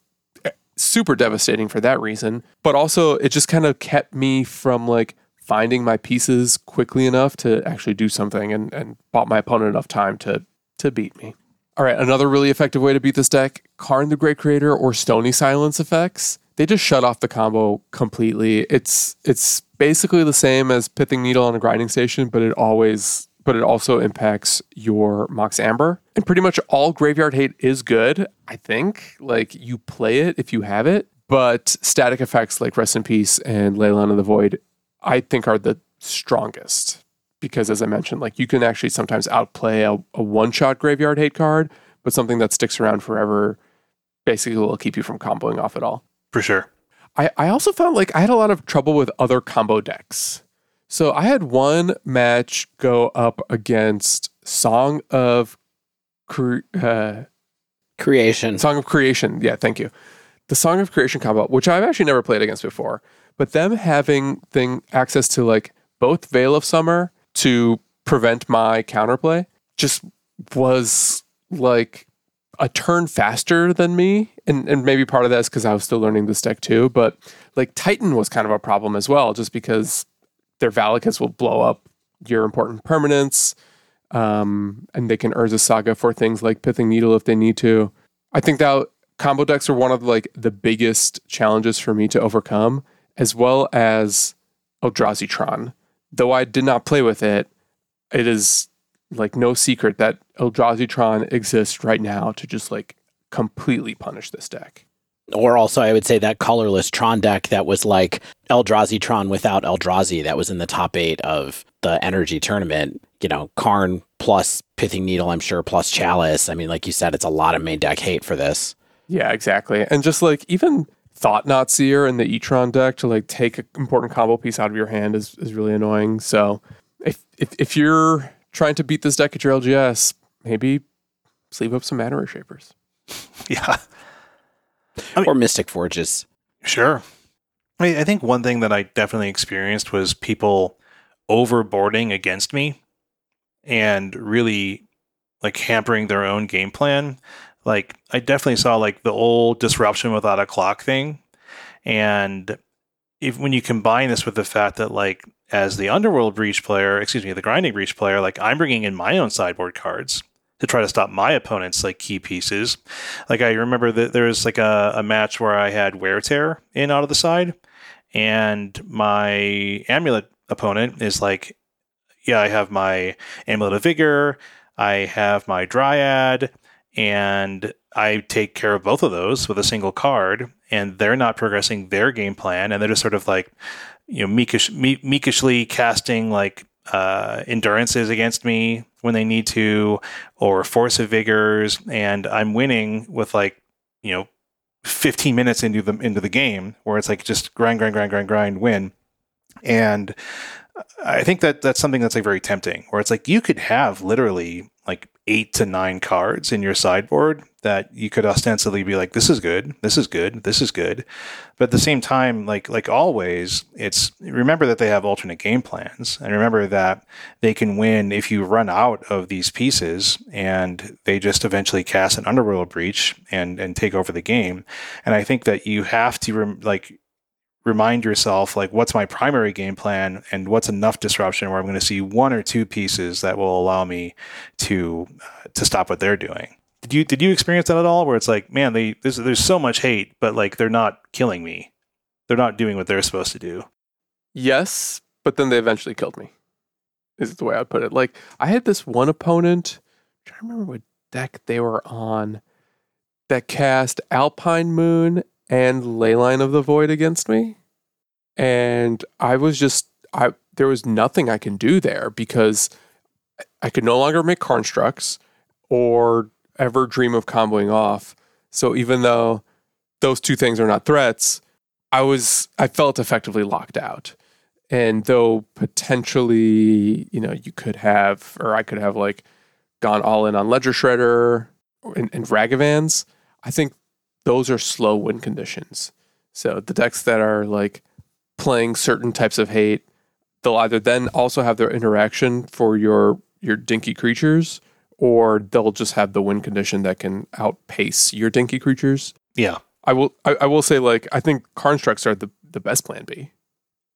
eh, super devastating for that reason. But also, it just kind of kept me from like finding my pieces quickly enough to actually do something and, and bought my opponent enough time to, to beat me. All right, another really effective way to beat this deck Karn the Great Creator or Stony Silence effects. They just shut off the combo completely. It's it's basically the same as Pithing Needle on a grinding station, but it always but it also impacts your Mox Amber. And pretty much all graveyard hate is good, I think. Like you play it if you have it, but static effects like Rest in Peace and Leyline of the Void, I think are the strongest because as I mentioned, like you can actually sometimes outplay a, a one shot graveyard hate card, but something that sticks around forever basically will keep you from comboing off at all. For sure. I, I also found like I had a lot of trouble with other combo decks. So I had one match go up against Song of Cre- uh, Creation. Song of Creation. Yeah, thank you. The Song of Creation combo, which I've actually never played against before, but them having thing access to like both Veil of Summer to prevent my counterplay just was like a turn faster than me. And, and maybe part of that is because I was still learning this deck too. But like Titan was kind of a problem as well, just because their Valakut will blow up your important permanents. Um, and they can Urza Saga for things like Pithing Needle if they need to. I think that combo decks are one of like the biggest challenges for me to overcome, as well as Eldrazi Tron. Though I did not play with it, it is like no secret that Eldrazi Tron exists right now to just like completely punish this deck. Or also, I would say that colorless Tron deck that was like Eldrazi Tron without Eldrazi that was in the top eight of the NRG tournament. You know, Karn plus Pithing Needle, I'm sure, plus Chalice. I mean, like you said, it's a lot of main deck hate for this. Yeah, exactly. And just like even Thought-Knot Seer in the Etron deck to like take an important combo piece out of your hand is, is really annoying. So if, if if you're trying to beat this deck at your LGS, maybe sleeve up some Mana Shapers. Yeah. I mean, or Mystic Forges. Sure. I, mean, I think one thing that I definitely experienced was people overboarding against me and really like hampering their own game plan. Like I definitely saw like the old disruption without a clock thing. And if when you combine this with the fact that like as the underworld breach player, excuse me, the grinding breach player, like I'm bringing in my own sideboard cards to try to stop my opponent's like key pieces. Like I remember that there was like a, a match where I had wear tear in out of the side, and my amulet opponent is like, yeah, I have my amulet of vigor, I have my dryad, and I take care of both of those with a single card, and they're not progressing their game plan, and they're just sort of like, you know, meekish, meekishly casting like uh, endurances against me when they need to, or force of vigors, and I'm winning with like you know 15 minutes into the into the game where it's like just grind, grind, grind, grind, grind, win, and I think that that's something that's like very tempting. Where it's like you could have literally eight to nine cards in your sideboard that you could ostensibly be like, this is good, this is good, this is good. But at the same time, like like always, it's remember that they have alternate game plans. And remember that they can win if you run out of these pieces and they just eventually cast an underworld breach and and take over the game. And I think that you have to rem- like remind yourself like what's my primary game plan and what's enough disruption where I'm going to see one or two pieces that will allow me to uh, to stop what they're doing. Did you did you experience that at all? Where it's like, man, they there's there's so much hate, but like they're not killing me. They're not doing what they're supposed to do. Yes, but then they eventually killed me. Is the way I'd put it. Like I had this one opponent. I'm trying to remember what deck they were on that cast Alpine Moon and Leyline of the Void against me. And I was just I there was nothing I can do there because I could no longer make constructs or ever dream of comboing off. So even though those two things are not threats, I was I felt effectively locked out. And though potentially, you know, you could have or I could have like gone all in on Ledger Shredder and, and Ragavans, I think those are slow win conditions. So the decks that are like playing certain types of hate, they'll either then also have their interaction for your your dinky creatures, or they'll just have the win condition that can outpace your dinky creatures. Yeah. I will I, I will say like I think constructs are the, the best plan B.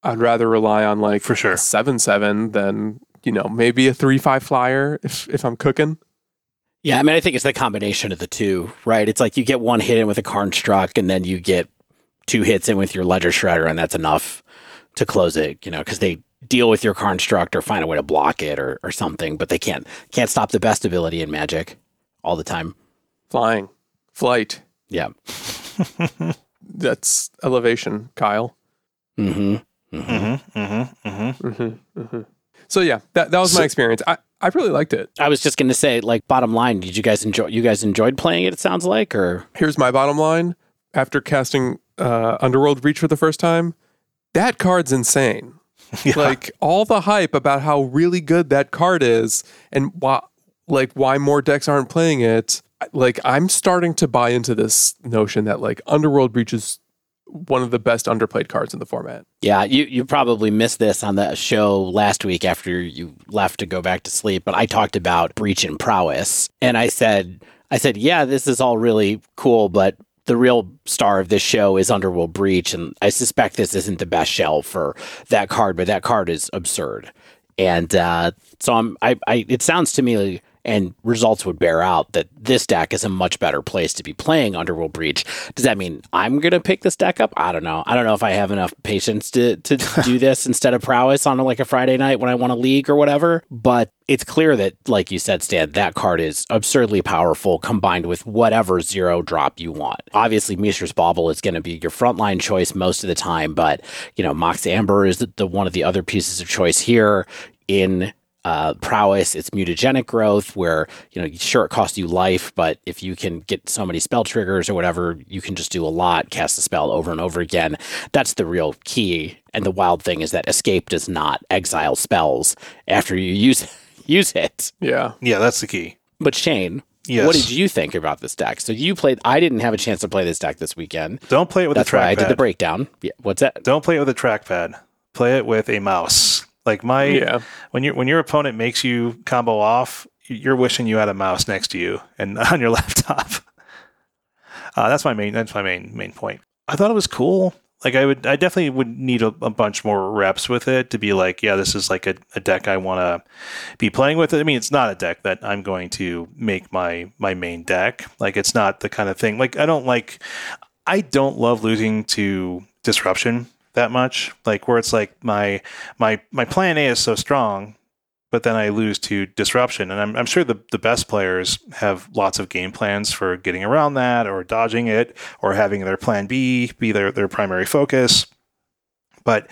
I'd rather rely on like For sure. seven seven than, you know, maybe a three five flyer if if I'm cooking. Yeah, I mean, I think it's the combination of the two, right? It's like you get one hit in with a Karnstruct, and then you get two hits in with your Ledger Shredder, and that's enough to close it. You know, because they deal with your Karnstruct or find a way to block it or, or something, but they can't can't stop the best ability in Magic all the time. Flying, flight. Yeah. That's elevation, Kyle. Mm-hmm. Mm-hmm. Mm-hmm. Mm-hmm. Mm-hmm, mm-hmm. So yeah, that that was So- my experience. I, I really liked it. I was just gonna say, like, bottom line, did you guys enjoy? You guys enjoyed playing it? It sounds like, or Here's my bottom line: after casting uh, Underworld Breach for the first time, that card's insane. Yeah. Like all the hype about how really good that card is, and why, like why more decks aren't playing it. Like I'm starting to buy into this notion that like Underworld Breach is one of the best underplayed cards in the format. Yeah, you, you probably missed this on the show last week after you left to go back to sleep, but I talked about breach and prowess. And I said I said, Yeah, this is all really cool, but the real star of this show is Underworld Breach, and I suspect this isn't the best shell for that card, but that card is absurd. And uh, so I'm, I, I, it sounds to me and results would bear out that this deck is a much better place to be playing Underworld Breach. Does that mean I'm going to pick this deck up? I don't know. I don't know if I have enough patience to, to do this instead of prowess on like a Friday night when I want to league or whatever. But it's clear that, like you said, Stan, that card is absurdly powerful combined with whatever zero drop you want. Obviously, Mishra's Bauble is going to be your frontline choice most of the time, but you know, Mox Amber is the, the one of the other pieces of choice here in uh, prowess, it's mutagenic growth, where you know sure it costs you life, but if you can get so many spell triggers or whatever, you can just do a lot, cast the spell over and over again. That's the real key. And the wild thing is that escape does not exile spells after you use use it. Yeah, Yeah, that's the key. But Shane, Yes. what did you think about this deck? So you played. I didn't have a chance to play this deck this weekend. Don't play it with That's a why I did the breakdown. Yeah, what's that? Don't play it with a trackpad. Play it with a mouse. Like my yeah. when your when your opponent makes you combo off, you're wishing you had a mouse next to you and on your laptop. Uh, that's my main. That's my main main point. I thought it was cool. Like I would, I definitely would need a, a bunch more reps with it to be like, yeah, this is like a, a deck I want to be playing with. I mean, it's not a deck that I'm going to make my my main deck. Like it's not the kind of thing. Like I don't like, I don't love losing to disruption that much. Like where it's like my my my plan A is so strong, but then I lose to disruption. And I'm, I'm sure the, the best players have lots of game plans for getting around that or dodging it or having their plan B be their, their primary focus. But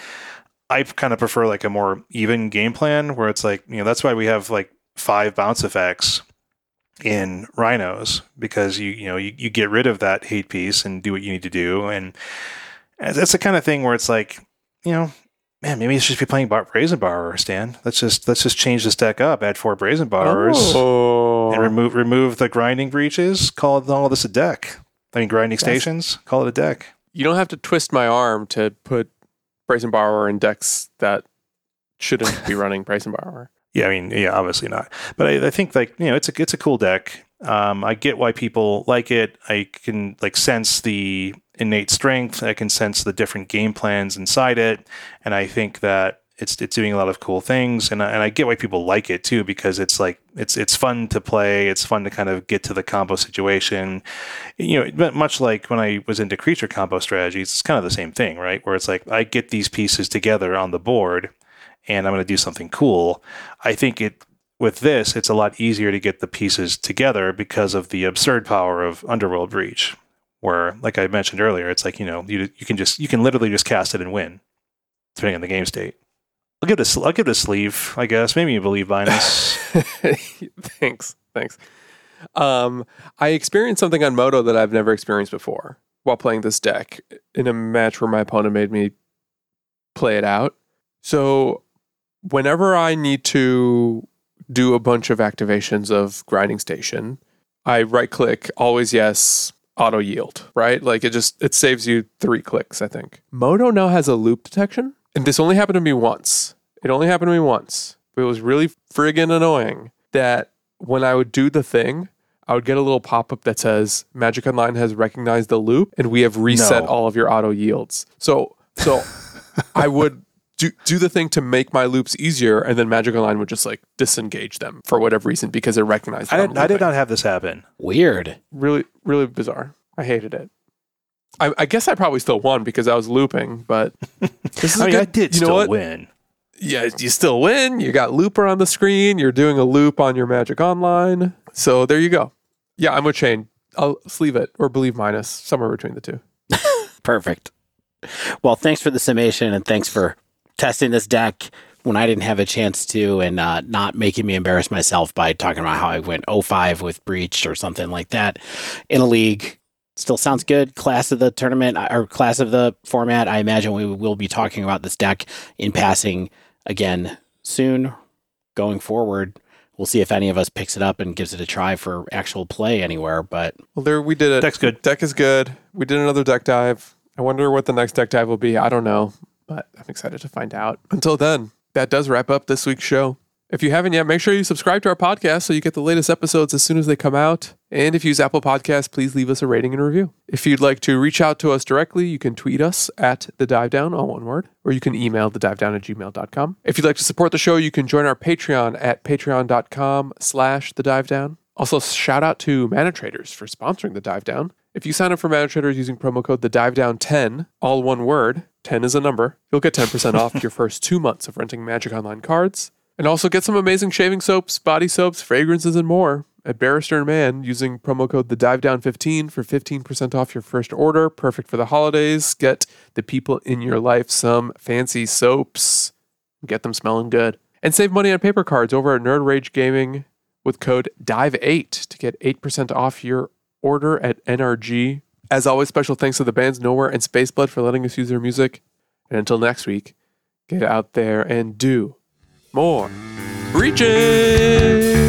I kind of prefer like a more even game plan where it's like, you know, that's why we have like five bounce effects in rhinos because you you know you, you get rid of that hate piece and do what you need to do and that's the kind of thing where it's like you know man maybe it's just be playing Bar- brazen borrower stan let's just let's just change this deck up add four brazen borrowers Oh, and remove remove the grinding breaches call it all this a deck i mean grinding stations call it a deck you don't have to twist my arm to put Brazen Borrower in decks that shouldn't be running Brazen Borrower. Yeah, I mean, yeah, obviously not. But I, I think like you know, it's a it's a cool deck. Um, I get why people like it. I can like sense the innate strength. I can sense the different game plans inside it, and I think that it's it's doing a lot of cool things. And I, and I get why people like it too because it's like it's it's fun to play. It's fun to kind of get to the combo situation. You know, much like when I was into creature combo strategies, it's kind of the same thing, right? Where it's like I get these pieces together on the board and I'm going to do something cool. I think it with this, it's a lot easier to get the pieces together because of the absurd power of Underworld Breach. Where, like I mentioned earlier, it's like you know you you can just you can literally just cast it and win, depending on the game state. I'll give this I'll give this sleeve, I guess. Maybe you believe Vinus. thanks, thanks. Um, I experienced something on Moto that I've never experienced before while playing this deck in a match where my opponent made me play it out. So, whenever I need to do a bunch of activations of grinding station, I right click, always yes, auto yield, right? Like it just it saves you three clicks, I think. Moto now has a loop detection, and this only happened to me once. It only happened to me once, but it was really friggin' annoying that when I would do the thing, I would get a little pop up that says Magic Online has recognized the loop and we have reset No. all of your auto yields. So so I would do do the thing to make my loops easier, and then Magic Online would just like disengage them for whatever reason because it recognized. I did, I'm did not have this happen. Weird. Really, really bizarre. I hated it. I, I guess I probably still won because I was looping, but this is I a mean, good, I did You know still what? win. Yeah, you still win. You got Looper on the screen. You're doing a loop on your Magic Online. So there you go. Yeah, I'm with Shane. I'll sleeve it or believe minus somewhere between the two. Perfect. Well, thanks for the summation and thanks for testing this deck when I didn't have a chance to and uh, not making me embarrass myself by talking about how I went 05 with Breach or something like that in a league. Still sounds good. Class of the tournament or class of the format. I imagine we will be talking about this deck in passing again soon going forward. We'll see if any of us picks it up and gives it a try for actual play anywhere. But Well, there we did it. Deck's good. Deck is good. We did another deck dive. I wonder what the next deck dive will be. I don't know, but I'm excited to find out. Until then, that does wrap up this week's show. If you haven't yet, make sure you subscribe to our podcast so you get the latest episodes as soon as they come out. And if you use Apple Podcasts, please leave us a rating and review. If you'd like to reach out to us directly, you can tweet us at the dive down, all one word, or you can email the dive down at gmail.com. If you'd like to support the show, you can join our Patreon at patreon.com slash the dive down. Also, shout out to Mana Traders for sponsoring the dive down. If you sign up for Mana Traders using promo code the dive down 10, all one word, 10 is a number, you'll get 10% off your first two months of renting Magic Online cards. And also get some amazing shaving soaps, body soaps, fragrances, and more at Barrister and Mann using promo code the Dive Down 15 for 15% off your first order. Perfect for the holidays. Get the people in your life some fancy soaps. Get them smelling good. And save money on paper cards over at Nerd Rage Gaming with code DIVE8 to get 8% off your order at NRG. As always, special thanks to the bands Nowhere and Spaceblood for letting us use their music. And until next week, get out there and do more reaching.